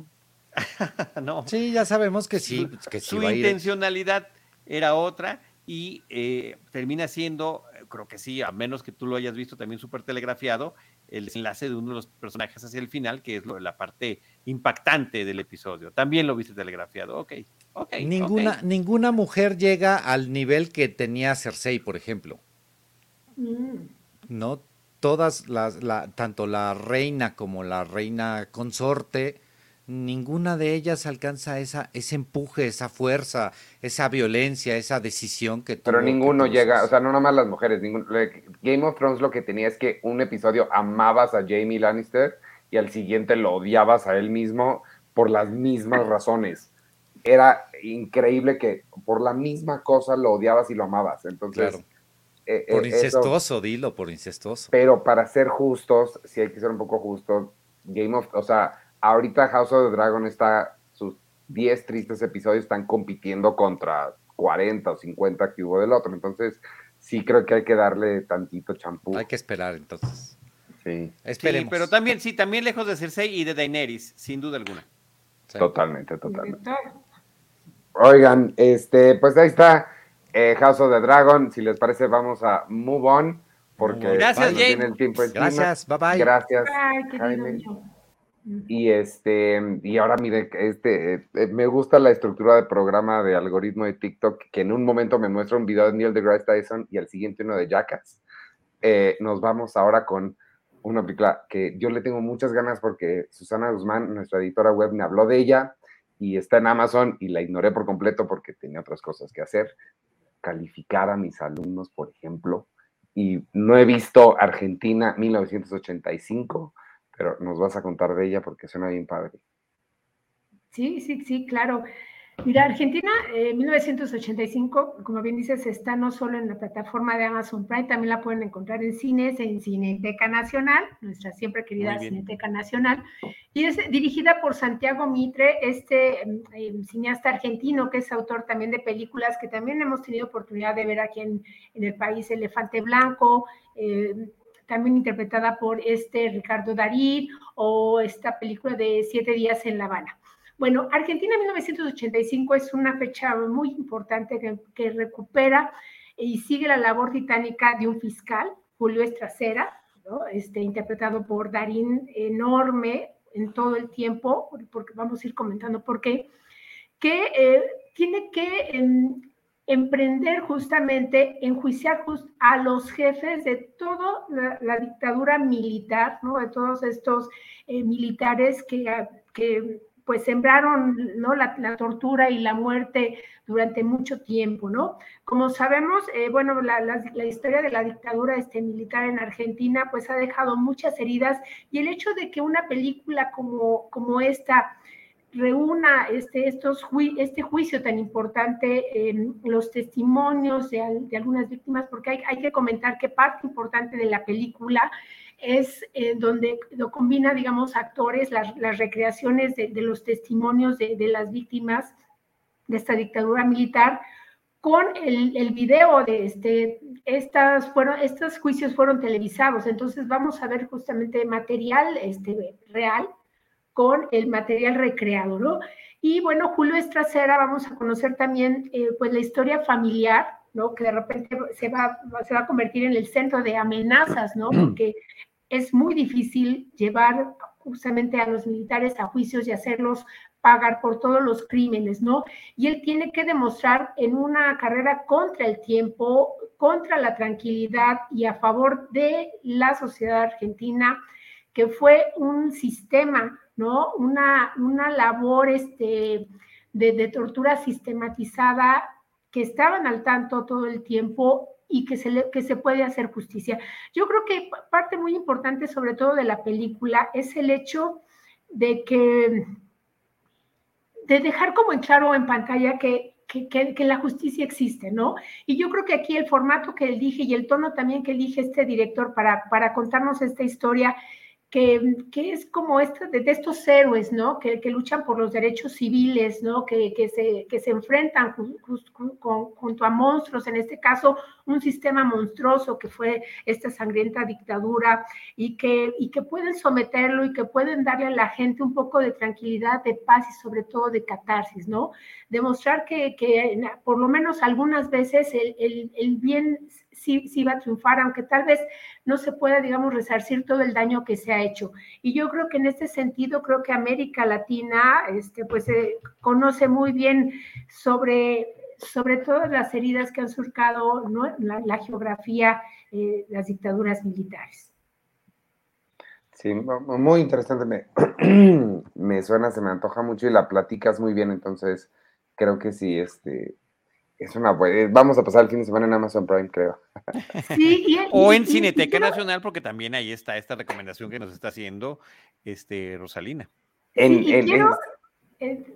*laughs* no. Sí, ya sabemos que sí. Que su intencionalidad era otra y eh, termina siendo, creo que sí, a menos que tú lo hayas visto también súper telegrafiado, el enlace de uno de los personajes hacia el final, que es lo, la parte impactante del episodio. También lo viste telegrafiado, ok. Okay ninguna, ninguna mujer llega al nivel que tenía Cersei, por ejemplo. Mm. No todas las, la, tanto la reina como la reina consorte, ninguna de ellas alcanza esa, ese empuje, esa fuerza, esa violencia, esa decisión que Pero ninguno llega, o sea, no nomás las mujeres, Game of Thrones lo que tenía es que un episodio amabas a Jamie Lannister y al siguiente lo odiabas a él mismo por las mismas razones. Era increíble que por la misma cosa lo odiabas y lo amabas. Entonces, eh, eh, por incestuoso, dilo, por incestuoso. Pero para ser justos, si hay que ser un poco justos, Game of, o sea, ahorita House of the Dragon está, sus 10 tristes episodios están compitiendo contra 40 o 50 que hubo del otro. Entonces, sí creo que hay que darle tantito champú. Hay que esperar entonces. Sí. Esperemos. pero también, sí, también lejos de Cersei y de Daenerys, sin duda alguna. Totalmente, totalmente. Oigan, este, pues ahí está eh, House of the Dragon. Si les parece, vamos a move on. Porque Gracias, James. el tiempo Gracias, bye bye. Gracias, Jaime. Y este, y ahora mire, este, eh, me gusta la estructura de programa de algoritmo de TikTok, que en un momento me muestra un video de Neil deGrasse Tyson y al siguiente uno de Jackass. Eh, nos vamos ahora con una película que yo le tengo muchas ganas porque Susana Guzmán, nuestra editora web, me habló de ella y está en Amazon y la ignoré por completo porque tenía otras cosas que hacer. Calificar a mis alumnos, por ejemplo, y no he visto Argentina 1985 pero nos vas a contar de ella porque suena bien padre. Sí, sí, sí, claro. Mira, Argentina, en eh, 1985, como bien dices, está no solo en la plataforma de Amazon Prime, también la pueden encontrar en cines, en Cineteca Nacional, nuestra siempre querida Cineteca Nacional, y es dirigida por Santiago Mitre, este eh, cineasta argentino que es autor también de películas que también hemos tenido oportunidad de ver aquí en, el país, Elefante Blanco, eh, también interpretada por este Ricardo Darín, o esta película de Siete días en La Habana. Bueno, Argentina 1985 es una fecha muy importante que, recupera y sigue la labor titánica de un fiscal, Julio Estracera, este, interpretado por Darín, enorme en todo el tiempo, porque vamos a ir comentando por qué, que eh, tiene que em, emprender justamente, enjuiciar a los jefes de toda la, dictadura militar, de todos estos eh, militares que, que pues sembraron ¿no? La, tortura y la muerte durante mucho tiempo, ¿no? Como sabemos, eh, bueno, la, la, historia de la dictadura este, militar en Argentina pues ha dejado muchas heridas y el hecho de que una película como, como esta reúna este, estos este juicio tan importante en los testimonios de, de algunas víctimas, porque hay, hay que comentar que parte importante de la película es eh, donde lo combina, digamos, actores, las, recreaciones de, los testimonios de, las víctimas de esta dictadura militar con el, el, video de este, estas fueron, estos juicios fueron televisados, entonces vamos a ver justamente material este, real con el material recreado, ¿no? Y bueno, Julio Estracera, vamos a conocer también eh, pues la historia familiar, ¿no? Que de repente se va, se va a convertir en el centro de amenazas, ¿no? *clears throat* Porque es muy difícil llevar justamente a los militares a juicios y hacerlos pagar por todos los crímenes, ¿no? Y él tiene que demostrar en una carrera contra el tiempo, contra la tranquilidad y a favor de la sociedad argentina, que fue un sistema, ¿no? Una, una labor este, de, de tortura sistematizada que estaban al tanto todo el tiempo y que se, que se puede hacer justicia. Yo creo que parte muy importante, sobre todo de la película, es el hecho de que, de dejar como en claro en pantalla que, que, que, la justicia existe, ¿no? Y yo creo que aquí el formato que elige y el tono también que elige este director para, para contarnos esta historia que, es como este, de, estos héroes, ¿no? Que, luchan por los derechos civiles, ¿no? Que, se, que se enfrentan junto a monstruos, en este caso un sistema monstruoso que fue esta sangrienta dictadura y que, y que pueden someterlo y que pueden darle a la gente un poco de tranquilidad, de paz y sobre todo de catarsis, ¿no? Demostrar que, por lo menos algunas veces el, el, el bien sí, sí va a triunfar, aunque tal vez no se pueda, digamos, resarcir todo el daño que se hecho. Y yo creo que en este sentido, creo que América Latina, este, pues, eh, conoce muy bien sobre, sobre todas las heridas que han surcado ¿no? la, geografía, eh, las dictaduras militares. Sí, muy interesante. Me, *clears throat* me suena, se me antoja mucho y la platicas muy bien, entonces creo que sí, este, es una buena. Vamos a pasar el fin de semana en Amazon Prime, creo. Sí, *laughs* o en Cineteca Nacional, porque también ahí está esta recomendación que nos está haciendo este Rosalina. En, eh,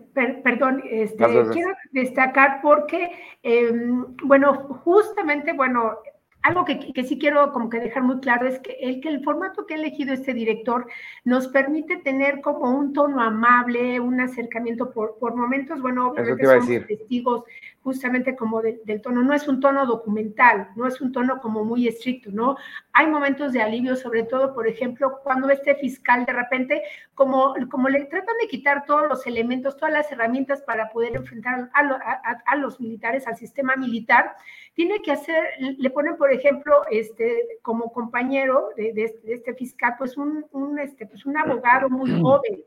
perdón, este, quiero destacar porque, em, bueno, justamente, bueno, algo que, sí quiero como que dejar muy claro es que el, que el formato que ha elegido este director nos permite tener como un tono amable, un acercamiento por, por momentos, bueno, obviamente somos testigos justamente como del tono, no es un tono documental, no es un tono como muy estricto, ¿no? Hay momentos de alivio, sobre todo, por ejemplo, cuando este fiscal de repente, como, como le tratan de quitar todos los elementos, todas las herramientas para poder enfrentar a, a los militares, al sistema militar, tiene que hacer, le ponen, por ejemplo, este, como compañero de, este fiscal, pues un, este, pues un abogado muy joven.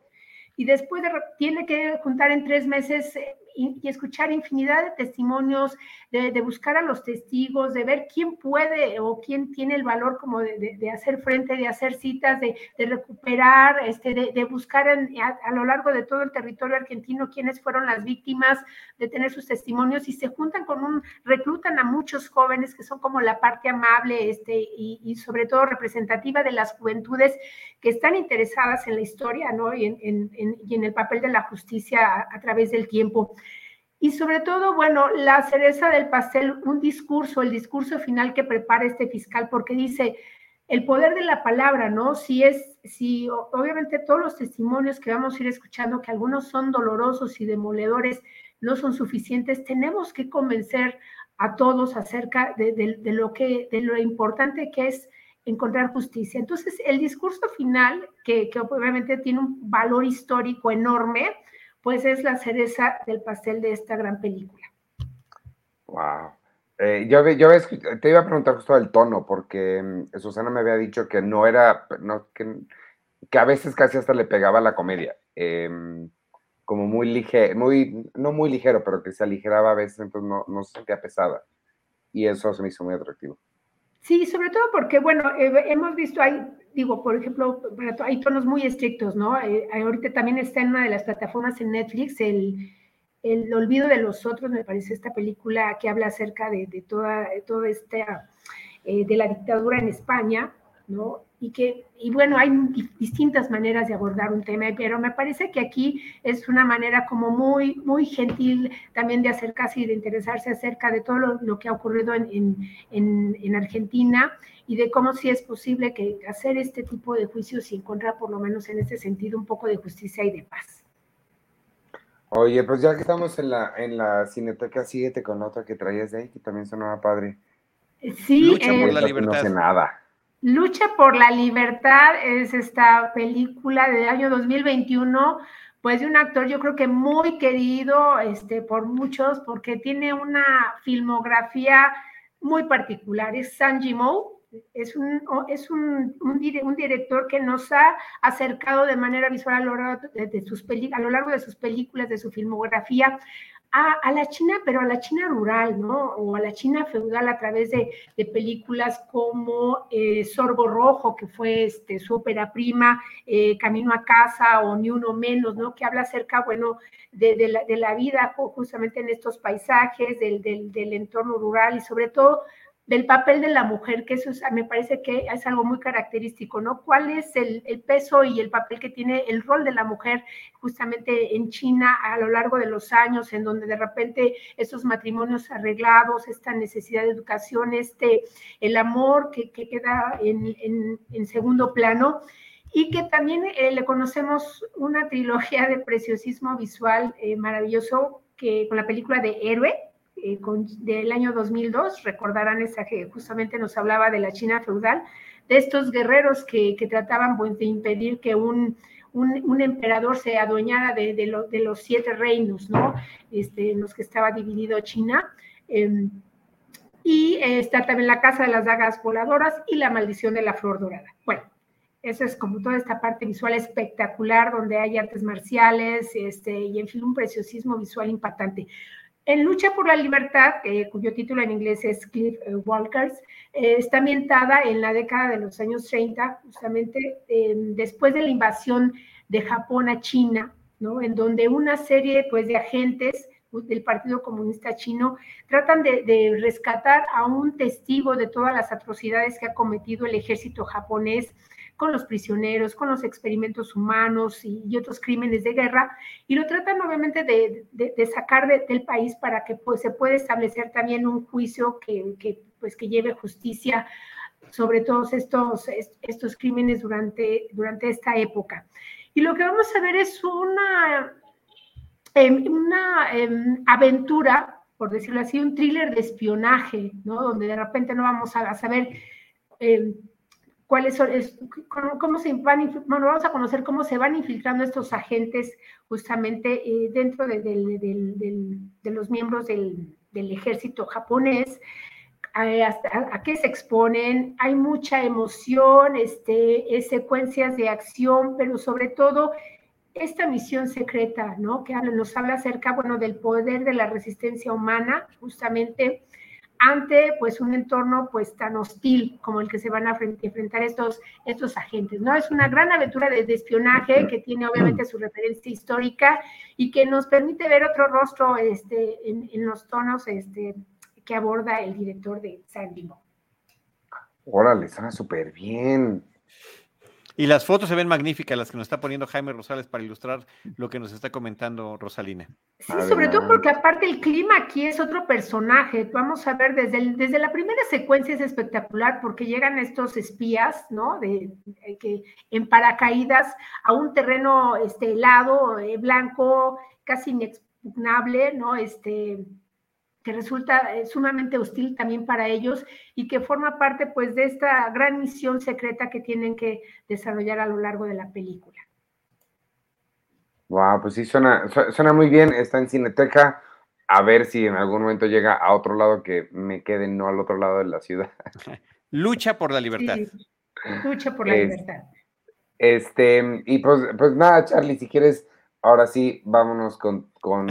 Y después tiene que juntar en tres meses y, escuchar infinidad de testimonios, de, buscar a los testigos, de ver quién puede o quién tiene el valor como de, hacer frente, de hacer citas, de, recuperar, este, de, buscar a, lo largo de todo el territorio argentino quiénes fueron las víctimas, de tener sus testimonios y se juntan con un, reclutan a muchos jóvenes que son como la parte amable este, y, sobre todo representativa de las juventudes que están interesadas en la historia ¿no? y, en, en el papel de la justicia a través del tiempo. Y sobre todo, bueno, la cereza del pastel, un discurso, el discurso final que prepara este fiscal, porque dice el poder de la palabra, ¿no? Si es, si obviamente todos los testimonios que vamos a ir escuchando, que algunos son dolorosos y demoledores, no son suficientes, tenemos que convencer a todos acerca de, lo que, de lo importante que es encontrar justicia. Entonces, el discurso final, que, que obviamente tiene un valor histórico enorme, pues es la cereza del pastel de esta gran película. Wow. Eh, yo, yo te iba a preguntar justo el tono, porque mm, Susana me había dicho que no era, no, que, a veces casi hasta le pegaba la comedia. Em, como muy ligero, muy, no muy ligero, pero que se aligeraba a veces, entonces no, no se sentía pesada. Y eso se me hizo muy atractivo. Sí, sobre todo porque, bueno, eh, hemos visto ahí, digo, por ejemplo, hay tonos muy estrictos, ¿no? Eh, ahorita también está en una de las plataformas en Netflix, el, el Olvido de los Otros, me parece esta película que habla acerca de, de toda, de esta, eh, de la dictadura en España, ¿no? y que, y bueno, hay distintas maneras de abordar un tema, pero me parece que aquí es una manera como muy, muy gentil también de acercarse y de interesarse acerca de todo lo, que ha ocurrido en, en, en, Argentina y de cómo sí es posible que hacer este tipo de juicios y encontrar por lo menos en este sentido un poco de justicia y de paz. Oye, pues ya que estamos en la, en la cineteca, síguete con otra que traías de ahí, que también sonaba padre. Sí, Lucha por eh, la libertad. No sé nada. Lucha por la Libertad es esta película del año 2021, pues de un actor yo creo que muy querido este, por muchos porque tiene una filmografía muy particular. Es Sanji Mo, es, un, es un, un, director que nos ha acercado de manera visual a lo, largo de sus a lo largo de sus películas, de su filmografía, a, la China, pero a la China rural, ¿no? O a la China feudal a través de, películas como eh, Sorbo Rojo, que fue este, su ópera prima, eh, Camino a Casa o Ni Uno Menos, ¿no? Que habla acerca, bueno, de, la, vida justamente en estos paisajes, del, del entorno rural y sobre todo del papel de la mujer, que eso me parece que es algo muy característico, ¿no? ¿Cuál es el, peso y el papel que tiene el rol de la mujer justamente en China a lo largo de los años, en donde de repente esos matrimonios arreglados, esta necesidad de educación, este, el amor que, queda en, segundo plano? y que también eh, le conocemos una trilogía de preciosismo visual eh, maravilloso que con la película de Héroe, eh, del año 2002, recordarán esa que justamente nos hablaba de la China feudal, de estos guerreros que, trataban pues, de impedir que un, un, emperador se adueñara de, de, los siete reinos, ¿no? Este, en los que estaba dividido China. Em, y está también la Casa de las Dagas Voladoras y la Maldición de la Flor Dorada. Bueno, esa es como toda esta parte visual espectacular, donde hay artes marciales este, y, en fin, un preciosismo visual impactante. En Lucha por la Libertad, eh, cuyo título en inglés es Cliff eh, Walkers, eh, está ambientada en la década de los años 30, justamente después de la invasión de Japón a China, ¿no? en donde una serie pues, de agentes del Partido Comunista Chino tratan de, de, rescatar a un testigo de todas las atrocidades que ha cometido el ejército japonés con los prisioneros, con los experimentos humanos y, otros crímenes de guerra, y lo tratan obviamente de, sacar del país para que pues, se pueda establecer también un juicio que, pues, que lleve justicia sobre todos estos, estos crímenes durante, durante esta época. Y lo que vamos a ver es una, em, una em, aventura, por decirlo así, un thriller de espionaje, ¿no? Donde de repente no vamos a, saber em, cuáles son, cómo, se van, bueno, vamos a conocer cómo se van infiltrando estos agentes justamente eh, dentro de, los miembros del, ejército japonés, a, qué se exponen, hay mucha emoción, este, secuencias de acción, pero sobre todo esta misión secreta, ¿no? Que nos habla acerca, bueno, del poder de la resistencia humana, justamente ante pues un entorno pues tan hostil como el que se van a enfrentar estos, estos agentes, ¿no? Es una gran aventura de, espionaje que tiene obviamente su referencia histórica y que nos permite ver otro rostro este, en, los tonos este, que aborda el director de San Diego. Órale, suena súper bien. Y las fotos se ven magníficas, las que nos está poniendo Jaime Rosales para ilustrar lo que nos está comentando Rosalina. Sí, sobre todo porque aparte el clima aquí es otro personaje. Vamos a ver, desde, desde la primera secuencia es espectacular porque llegan estos espías, ¿no? De, que en paracaídas a un terreno este, helado, eh, blanco, casi inexpugnable, ¿no? Este, que resulta eh, sumamente hostil también para ellos y que forma parte pues de esta gran misión secreta que tienen que desarrollar a lo largo de la película. Wow, pues sí, suena, suena muy bien, está en Cineteca, a ver si en algún momento llega a otro lado que me quede no al otro lado de la ciudad. *laughs* Lucha por la libertad. lucha por la libertad. Este, y pues, pues nada, Charlie, si quieres, ahora sí, vámonos con, con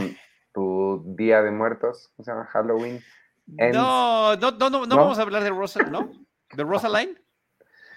tu Día de Muertos, ¿cómo se llama? Halloween. No, no, no, no, no, vamos a hablar de Rosa, ¿no? ¿De Rosaline?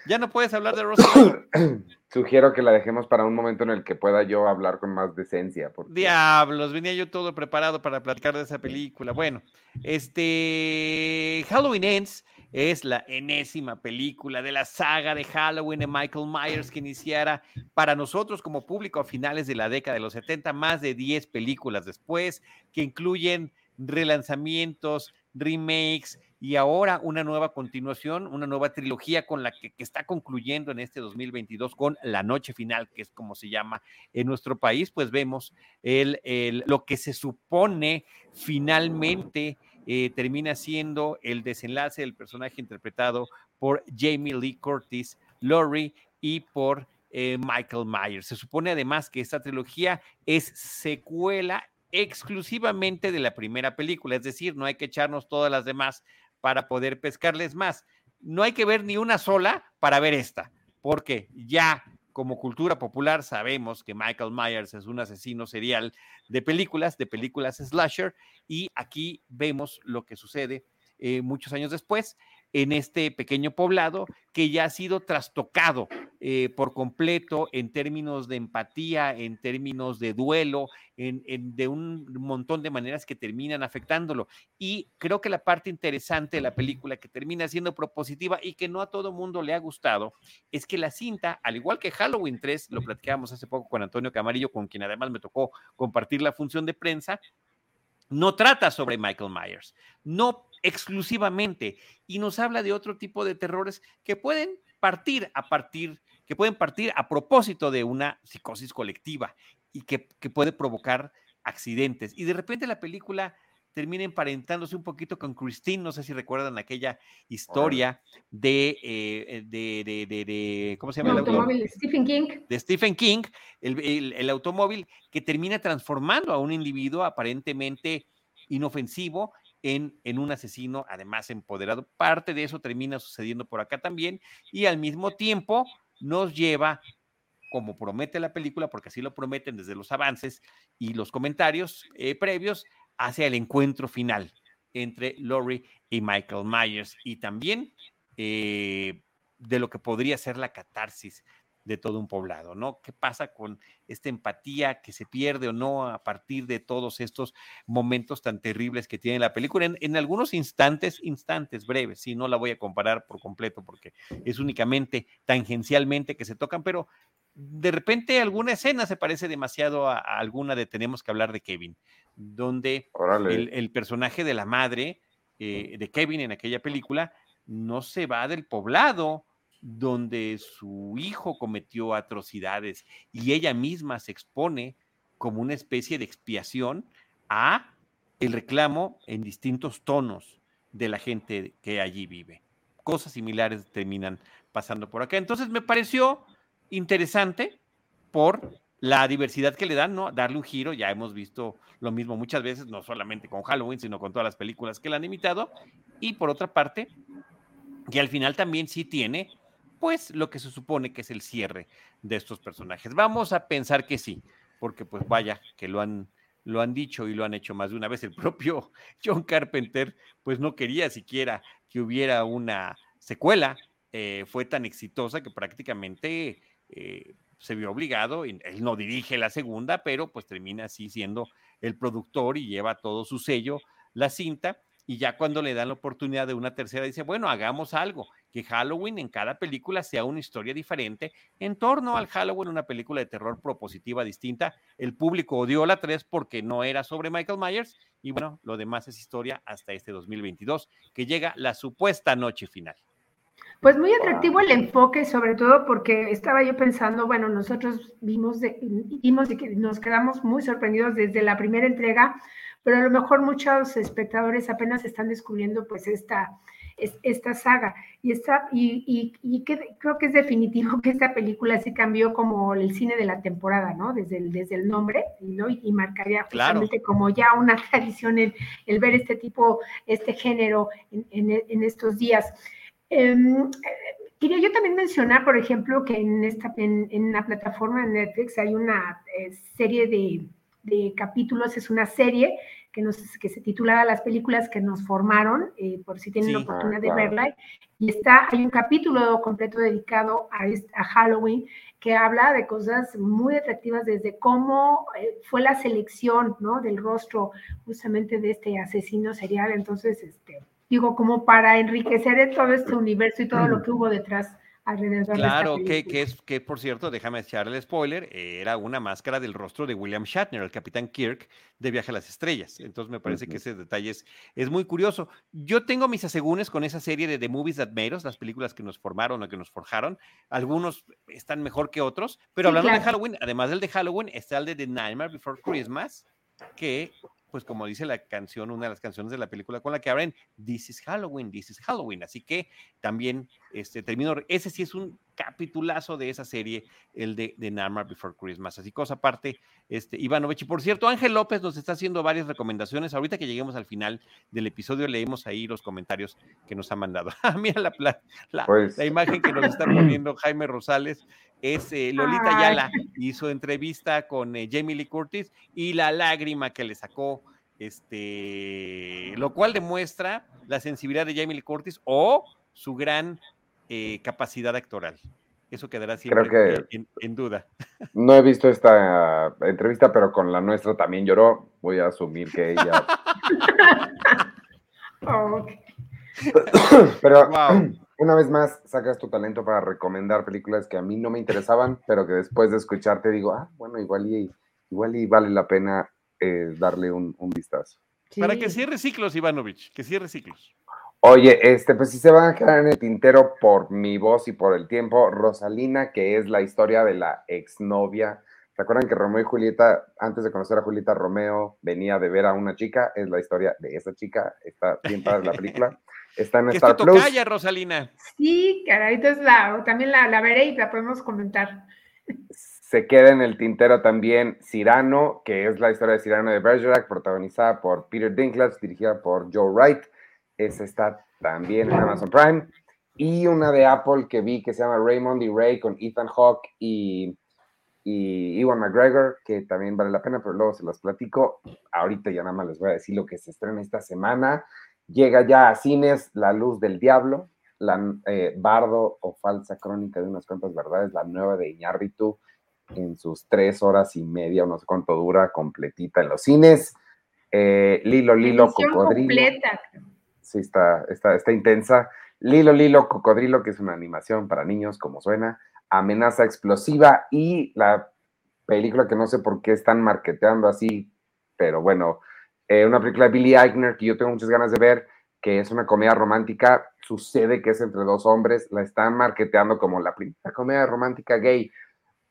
¿Ya no puedes hablar de Rosaline? *coughs* Sugiero que la dejemos para un momento en el que pueda yo hablar con más decencia. Diablos, venía yo todo preparado para platicar de esa película. Bueno, este Halloween Ends es la enésima película de la saga de Halloween de Michael Myers que iniciara para nosotros como público a finales de la década de los 70, más de 10 películas después, que incluyen relanzamientos, remakes y ahora una nueva continuación, una nueva trilogía con la que, está concluyendo en este 2022 con La Noche Final, que es como se llama en nuestro país, pues vemos el, lo que se supone finalmente eh, termina siendo el desenlace del personaje interpretado por Jamie Lee Curtis, Laurie y por eh, Michael Myers. Se supone además que esta trilogía es secuela exclusivamente de la primera película, es decir, no hay que echarnos todas las demás para poder pescarles más. No hay que ver ni una sola para ver esta, porque ya como cultura popular sabemos que Michael Myers es un asesino serial de películas, de películas slasher, y aquí vemos lo que sucede eh, muchos años después en este pequeño poblado que ya ha sido trastocado eh, por completo en términos de empatía, en términos de duelo, en, de un montón de maneras que terminan afectándolo. Y creo que la parte interesante de la película que termina siendo propositiva y que no a todo mundo le ha gustado es que la cinta, al igual que Halloween 3, lo platicábamos hace poco con Antonio Camarillo, con quien además me tocó compartir la función de prensa, no trata sobre Michael Myers, no exclusivamente, y nos habla de otro tipo de terrores que pueden partir a partir, que pueden partir a propósito de una psicosis colectiva y que, puede provocar accidentes. Y de repente la película termina emparentándose un poquito con Christine, no sé si recuerdan aquella historia de, eh, de, de, de, ¿cómo se llama? El automóvil de Stephen King. De Stephen King, el, el, automóvil que termina transformando a un individuo aparentemente inofensivo en, en, un asesino, además empoderado. Parte de eso termina sucediendo por acá también y al mismo tiempo nos lleva, como promete la película, porque así lo prometen desde los avances y los comentarios eh, previos, hacia el encuentro final entre Laurie y Michael Myers y también eh, de lo que podría ser la catarsis de todo un poblado, ¿no? ¿Qué pasa con esta empatía que se pierde o no a partir de todos estos momentos tan terribles que tiene la película? En, en algunos instantes, instantes breves, sí, no la voy a comparar por completo porque es únicamente tangencialmente que se tocan, pero de repente alguna escena se parece demasiado a, alguna de Tenemos que hablar de Kevin, donde el, personaje de la madre eh, de Kevin en aquella película no se va del poblado donde su hijo cometió atrocidades y ella misma se expone como una especie de expiación a el reclamo en distintos tonos de la gente que allí vive. Cosas similares terminan pasando por acá. Entonces me pareció interesante por la diversidad que le dan, ¿no? Darle un giro, ya hemos visto lo mismo muchas veces, no solamente con Halloween, sino con todas las películas que la han imitado. Y por otra parte, que al final también sí tiene, pues, lo que se supone que es el cierre de estos personajes. Vamos a pensar que sí. porque pues vaya, que lo han, lo han dicho y lo han hecho más de una vez. El propio *laughs* John Carpenter pues no quería siquiera que hubiera una secuela, eh, fue tan exitosa que prácticamente eh, se vio obligado, él no dirige la segunda, pero pues termina así siendo el productor y lleva todo su sello, la cinta, y ya cuando le dan la oportunidad de una tercera, dice, bueno, hagamos algo, que Halloween en cada película sea una historia diferente en torno al Halloween, una película de terror propositiva distinta. El público odió la 3 porque no era sobre Michael Myers, y bueno, lo demás es historia hasta este 2022, que llega la supuesta noche final. Pues muy atractivo el enfoque, sobre todo porque estaba yo pensando, bueno, nosotros vimos, de, vimos de que nos quedamos muy sorprendidos desde la primera entrega, pero a lo mejor muchos espectadores apenas están descubriendo pues esta, esta saga. Y, esta, y, y, que, creo que es definitivo que esta película sí cambió como el cine de la temporada, ¿no? Desde el, desde el nombre, ¿no? Y, marcaría justamente como ya una *laughs* tradición el, el, ver este tipo, este género en, en, en estos días. Em, quería yo también mencionar, por ejemplo, que en, esta, en, la plataforma de Netflix hay una eh, serie de, capítulos, es una serie que, nos, que se titula Las películas que nos formaron, eh, por si tienen la oportunidad de verla. Y está, hay un capítulo completo dedicado a, a Halloween que habla de cosas muy atractivas desde cómo eh, fue la selección ¿no? del rostro justamente de este asesino serial. Entonces, este, digo, como para enriquecer todo este universo y todo lo que hubo detrás alrededor claro, de esta que, que es que por cierto, déjame echarle el spoiler, era una máscara del rostro de William Shatner, el capitán Kirk de Viaje a las Estrellas. Entonces me parece que ese detalle es, muy curioso. Yo tengo mis asegúnes con esa serie de The Movies That Made Us, las películas que nos formaron o que nos forjaron. Algunos están mejor que otros, pero hablando de Halloween, además del de Halloween, está el de The Nightmare Before Christmas, que pues como dice la canción, una de las canciones de la película con la que abren, This is Halloween, This is Halloween. Así que también este, termino, ese sí es un capitulazo de esa serie, el de, de Nightmare Before Christmas. Así cosa aparte, este, Ivanovich. Y por cierto, Ángel López nos está haciendo varias recomendaciones. Ahorita que lleguemos al final del episodio, leemos ahí los comentarios que nos ha mandado. *laughs* Ah, mira la, la, pues la imagen que nos está poniendo Jaime Rosales es eh, Lolita Yala, hizo entrevista con eh, Jamie Lee Curtis y la lágrima que le sacó, este, lo cual demuestra la sensibilidad de Jamie Lee Curtis o su gran eh, capacidad actoral. Eso quedará siempre en, duda. *laughs* No he visto esta entrevista, pero con la nuestra también lloró. Voy a asumir que ella. *laughs* *laughs* pero *coughs* *clears throat* una vez más sacas tu talento para recomendar películas que a mí no me interesaban, pero que después de escucharte digo, ah, bueno, igual y, igual y vale la pena eh, darle un, vistazo. Para que cierre ciclos, Ivanovich, que cierre ciclos. Oye, este, pues si se van a quedar en el tintero por mi voz y por el tiempo, Rosalina, que es la historia de la exnovia. ¿Se acuerdan que Romeo y Julieta, antes de conocer a Julieta, Romeo venía de ver a una chica? Es la historia de esa chica. Está bien para la película. Está en *laughs* Star Plus. Calla, Rosalina. Sí, caray, entonces la, también la, la, veré y la podemos comentar. Se queda en el tintero también Cyrano, que es la historia de Cyrano de Bergerac, protagonizada por Peter Dinklage, dirigida por Joe Wright. Esa está también en Amazon Prime. Y una de Apple que vi que se llama Raymond y Ray con Ethan Hawke y, y Ewan McGregor, que también vale la pena, pero luego se las platico. Ahorita ya nada más les voy a decir lo que se estrena esta semana. Llega ya a cines La Luz del Diablo, la eh, Bardo o Falsa Crónica de unas cuantas verdades, la nueva de Iñárritu, en sus tres horas y media, no sé cuánto dura, completita en los cines. Eh, Lilo, Lilo, Cocodrilo. Completa. Sí, está, está, está intensa. Lilo, Lilo, Cocodrilo, que es una animación para niños, como suena. Amenaza explosiva y la película que no sé por qué están marketeando así, pero bueno, eh, una película de Billy Eichner que yo tengo muchas ganas de ver, que es una comedia romántica, sucede que es entre dos hombres, la están marketeando como la primera comedia romántica gay.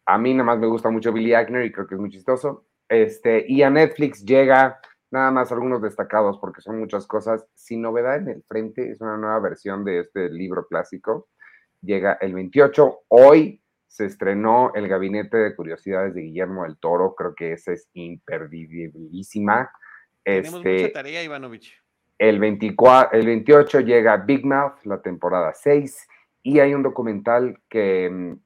A mí nada más me gusta mucho Billy Eichner y creo que es muy chistoso. Este, y a Netflix llega nada más algunos destacados porque son muchas cosas. Sin novedad en el frente, es una nueva versión de este libro clásico. Llega el 28. Hoy se estrenó El Gabinete de Curiosidades de Guillermo del Toro. Creo que esa es imperdibilísima. Tenemos mucha este, tarea, Ivanovich. El, 24, el 28 llega Big Mouth, la temporada 6, y hay un documental que mm,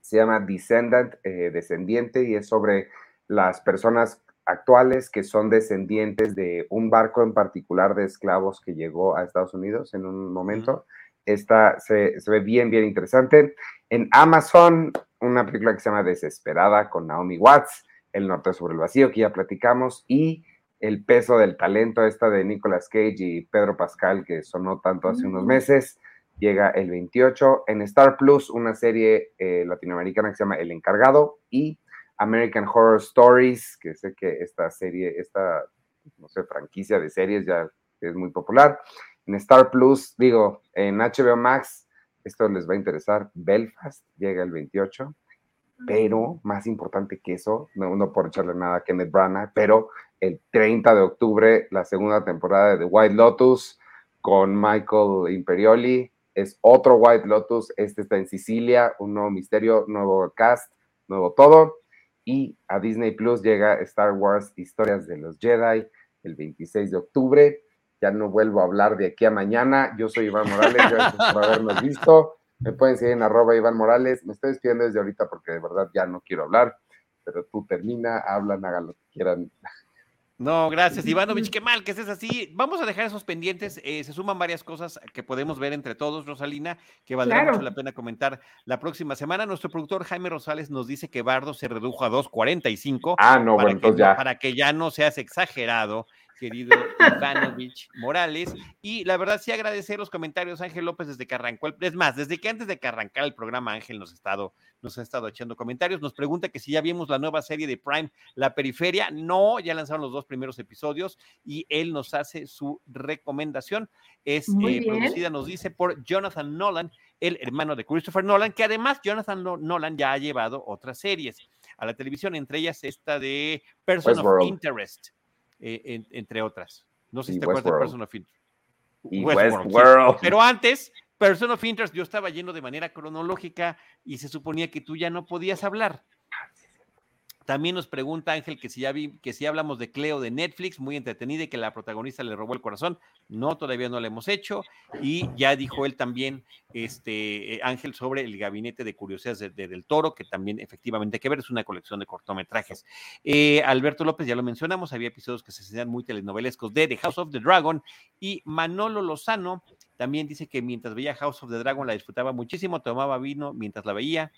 se llama Descendant, eh, Descendiente, y es sobre las personas actuales que son descendientes de un barco en particular de esclavos que llegó a Estados Unidos en un momento. Esta se, se ve bien, bien interesante. En Amazon, una película que se llama Desesperada con Naomi Watts, El Norte sobre el Vacío, que ya platicamos, y El peso del talento, esta de Nicolas Cage y Pedro Pascal, que sonó tanto hace unos meses, llega el 28. En Star Plus, una serie eh, latinoamericana que se llama El Encargado, y American Horror Stories, que sé que esta serie, esta, no sé, franquicia de series ya es muy popular. En Star Plus, digo, en HBO Max, esto les va a interesar, Belfast llega el 28, pero más importante que eso, no, no por echarle nada a Kenneth Branagh, pero el 30 de octubre, la segunda temporada de The White Lotus con Michael Imperioli, es otro White Lotus, este está en Sicilia, un nuevo misterio, nuevo cast, nuevo todo y a Disney Plus llega Star Wars Historias de los Jedi el 26 de octubre. Ya no vuelvo a hablar de aquí a mañana. Yo soy Iván Morales, gracias por habernos *laughs* visto. Me pueden seguir en arroba Iván Morales. Me estoy despidiendo desde ahorita porque de verdad ya no quiero hablar, pero tú termina, hablan, hagan lo que quieran. No, gracias, Ivanovich. Qué mal que estés así. Vamos a dejar esos pendientes. eh, se suman varias cosas que podemos ver entre todos, Rosalina, que valdrá Claro. mucho la pena comentar la próxima semana. Nuestro productor Jaime Rosales nos dice que Bardo se redujo a 2.45 Ah, no, para, bueno, que entonces no, ya. para que ya no seas exagerado, querido *laughs* Ivanovich Morales. Y la verdad, sí agradecer los comentarios, Ángel López, desde que arrancó el. Es más, desde que antes de que arrancara el programa, Ángel nos ha estado, nos ha estado echando comentarios. Nos pregunta que si ya vimos la nueva serie de Prime, La Periferia. No, ya lanzaron los dos primeros episodios y él nos hace su recomendación. Es eh, producida, nos dice, por Jonathan Nolan, el hermano de Christopher Nolan, que además Jonathan No- Nolan ya ha llevado otras series a la televisión, entre ellas esta de Person Westworld. of Interest, eh, en- entre otras. No sé Y si te acuerdas de. Person of Interest. Y sí. Westworld. Pero antes, Person of Interest, yo estaba yendo de manera cronológica y se suponía que tú ya no podías hablar. También nos pregunta Ángel que si ya vi, que si hablamos de Cleo de Netflix, muy entretenida y que la protagonista le robó el corazón. No, todavía no la hemos hecho. Y ya dijo él también, este eh, Ángel, sobre el gabinete de curiosidades de- de- del toro, que también efectivamente hay que ver, es una colección de cortometrajes. Eh, Alberto López, ya lo mencionamos, había episodios que se hacían muy telenovelescos de The House of the Dragon. Y Manolo Lozano también dice que mientras veía House of the Dragon la disfrutaba muchísimo, tomaba vino mientras la veía,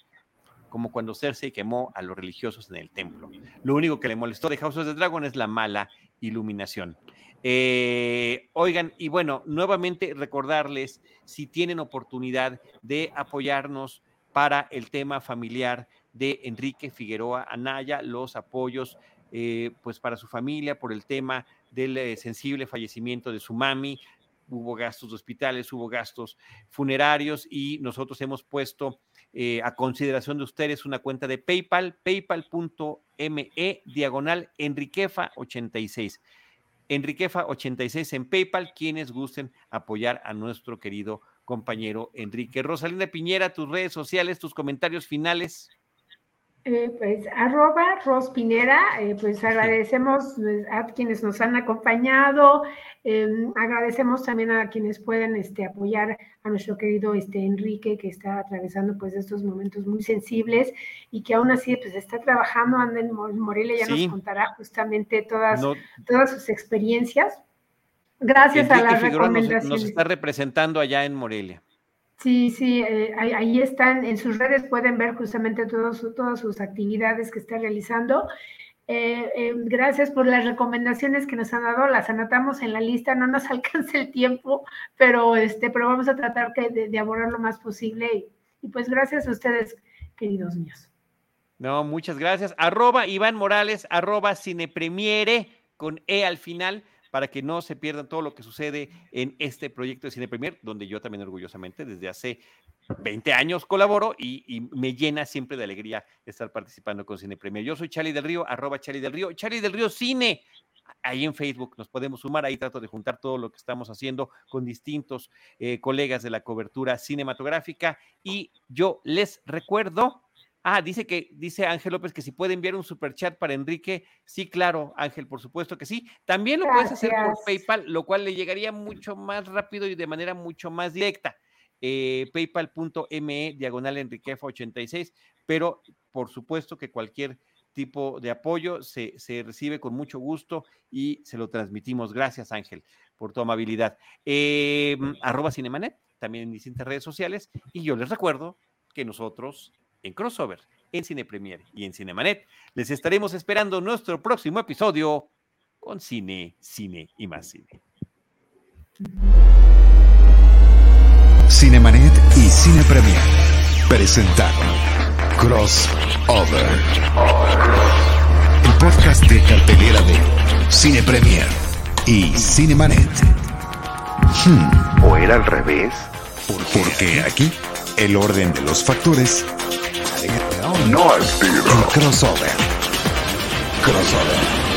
como cuando Cersei quemó a los religiosos en el templo. Lo único que le molestó de House of the Dragon es la mala iluminación. Eh, oigan, y bueno, nuevamente recordarles si tienen oportunidad de apoyarnos para el tema familiar de Enrique Figueroa Anaya, los apoyos eh, pues para su familia por el tema del eh, sensible fallecimiento de su mami. Hubo gastos de hospitales, hubo gastos funerarios y nosotros hemos puesto eh, a consideración de ustedes una cuenta de PayPal, paypal.me diagonal Enriquefa 86. Enriquefa 86 en PayPal, quienes gusten apoyar a nuestro querido compañero Enrique. Rosalinda Piñera, tus redes sociales, tus comentarios finales. Eh, pues arroba Rospinera, eh, pues agradecemos pues, a quienes nos han acompañado, eh, agradecemos también a quienes pueden este, apoyar a nuestro querido este, Enrique que está atravesando pues estos momentos muy sensibles y que aún así pues está trabajando, anda en Mo- Morelia, ya Sí. nos contará justamente todas, No, todas sus experiencias. Gracias a las Figueroa nos, recomendaciones. nos está representando allá en Morelia. Sí, sí, eh, ahí, están, en sus redes pueden ver justamente todos todas sus actividades que está realizando. Eh, eh, gracias por las recomendaciones que nos han dado, las anotamos en la lista, no nos *laughs* alcanza el tiempo, pero, este, pero vamos a tratar de, de abordar lo más posible y, y pues gracias a ustedes, queridos míos. No, muchas gracias. Arroba Iván Morales, arroba Cinepremiere con E al final, para que no se pierdan todo lo que sucede en este proyecto de Cine Premier, donde yo también orgullosamente desde hace 20 años colaboro y, me llena siempre de alegría estar participando con Cine Premier. Yo soy Charlie del Río, arroba Charlie del Río, Charlie del Río Cine. Ahí en Facebook nos podemos sumar, ahí trato de juntar todo lo que estamos haciendo con distintos eh, colegas de la cobertura cinematográfica. Y yo les recuerdo Ah, dice que, dice Ángel López que si puede enviar un super chat para Enrique. Sí, claro, Ángel, por supuesto que sí. También lo puedes hacer por. PayPal, lo cual le llegaría mucho más rápido y de manera mucho más directa. Eh, paypal.me diagonal enriquefa86, pero por supuesto que cualquier tipo de apoyo se, se, recibe con mucho gusto y se lo transmitimos. Gracias, Ángel, por tu amabilidad. Eh, arroba Cinemanet, también en distintas redes sociales. Y yo les recuerdo que nosotros en Crossover, en Cine Premier y en Cinemanet, les estaremos esperando nuestro próximo episodio con cine, cine y más cine. Cinemanet y Cine Premier presentaron Crossover, el podcast de cartelera de Cine Premier y Cinemanet. Hmm. ¿O era al revés? Porque aquí el orden de los factores no altera. El crossover. Crossover.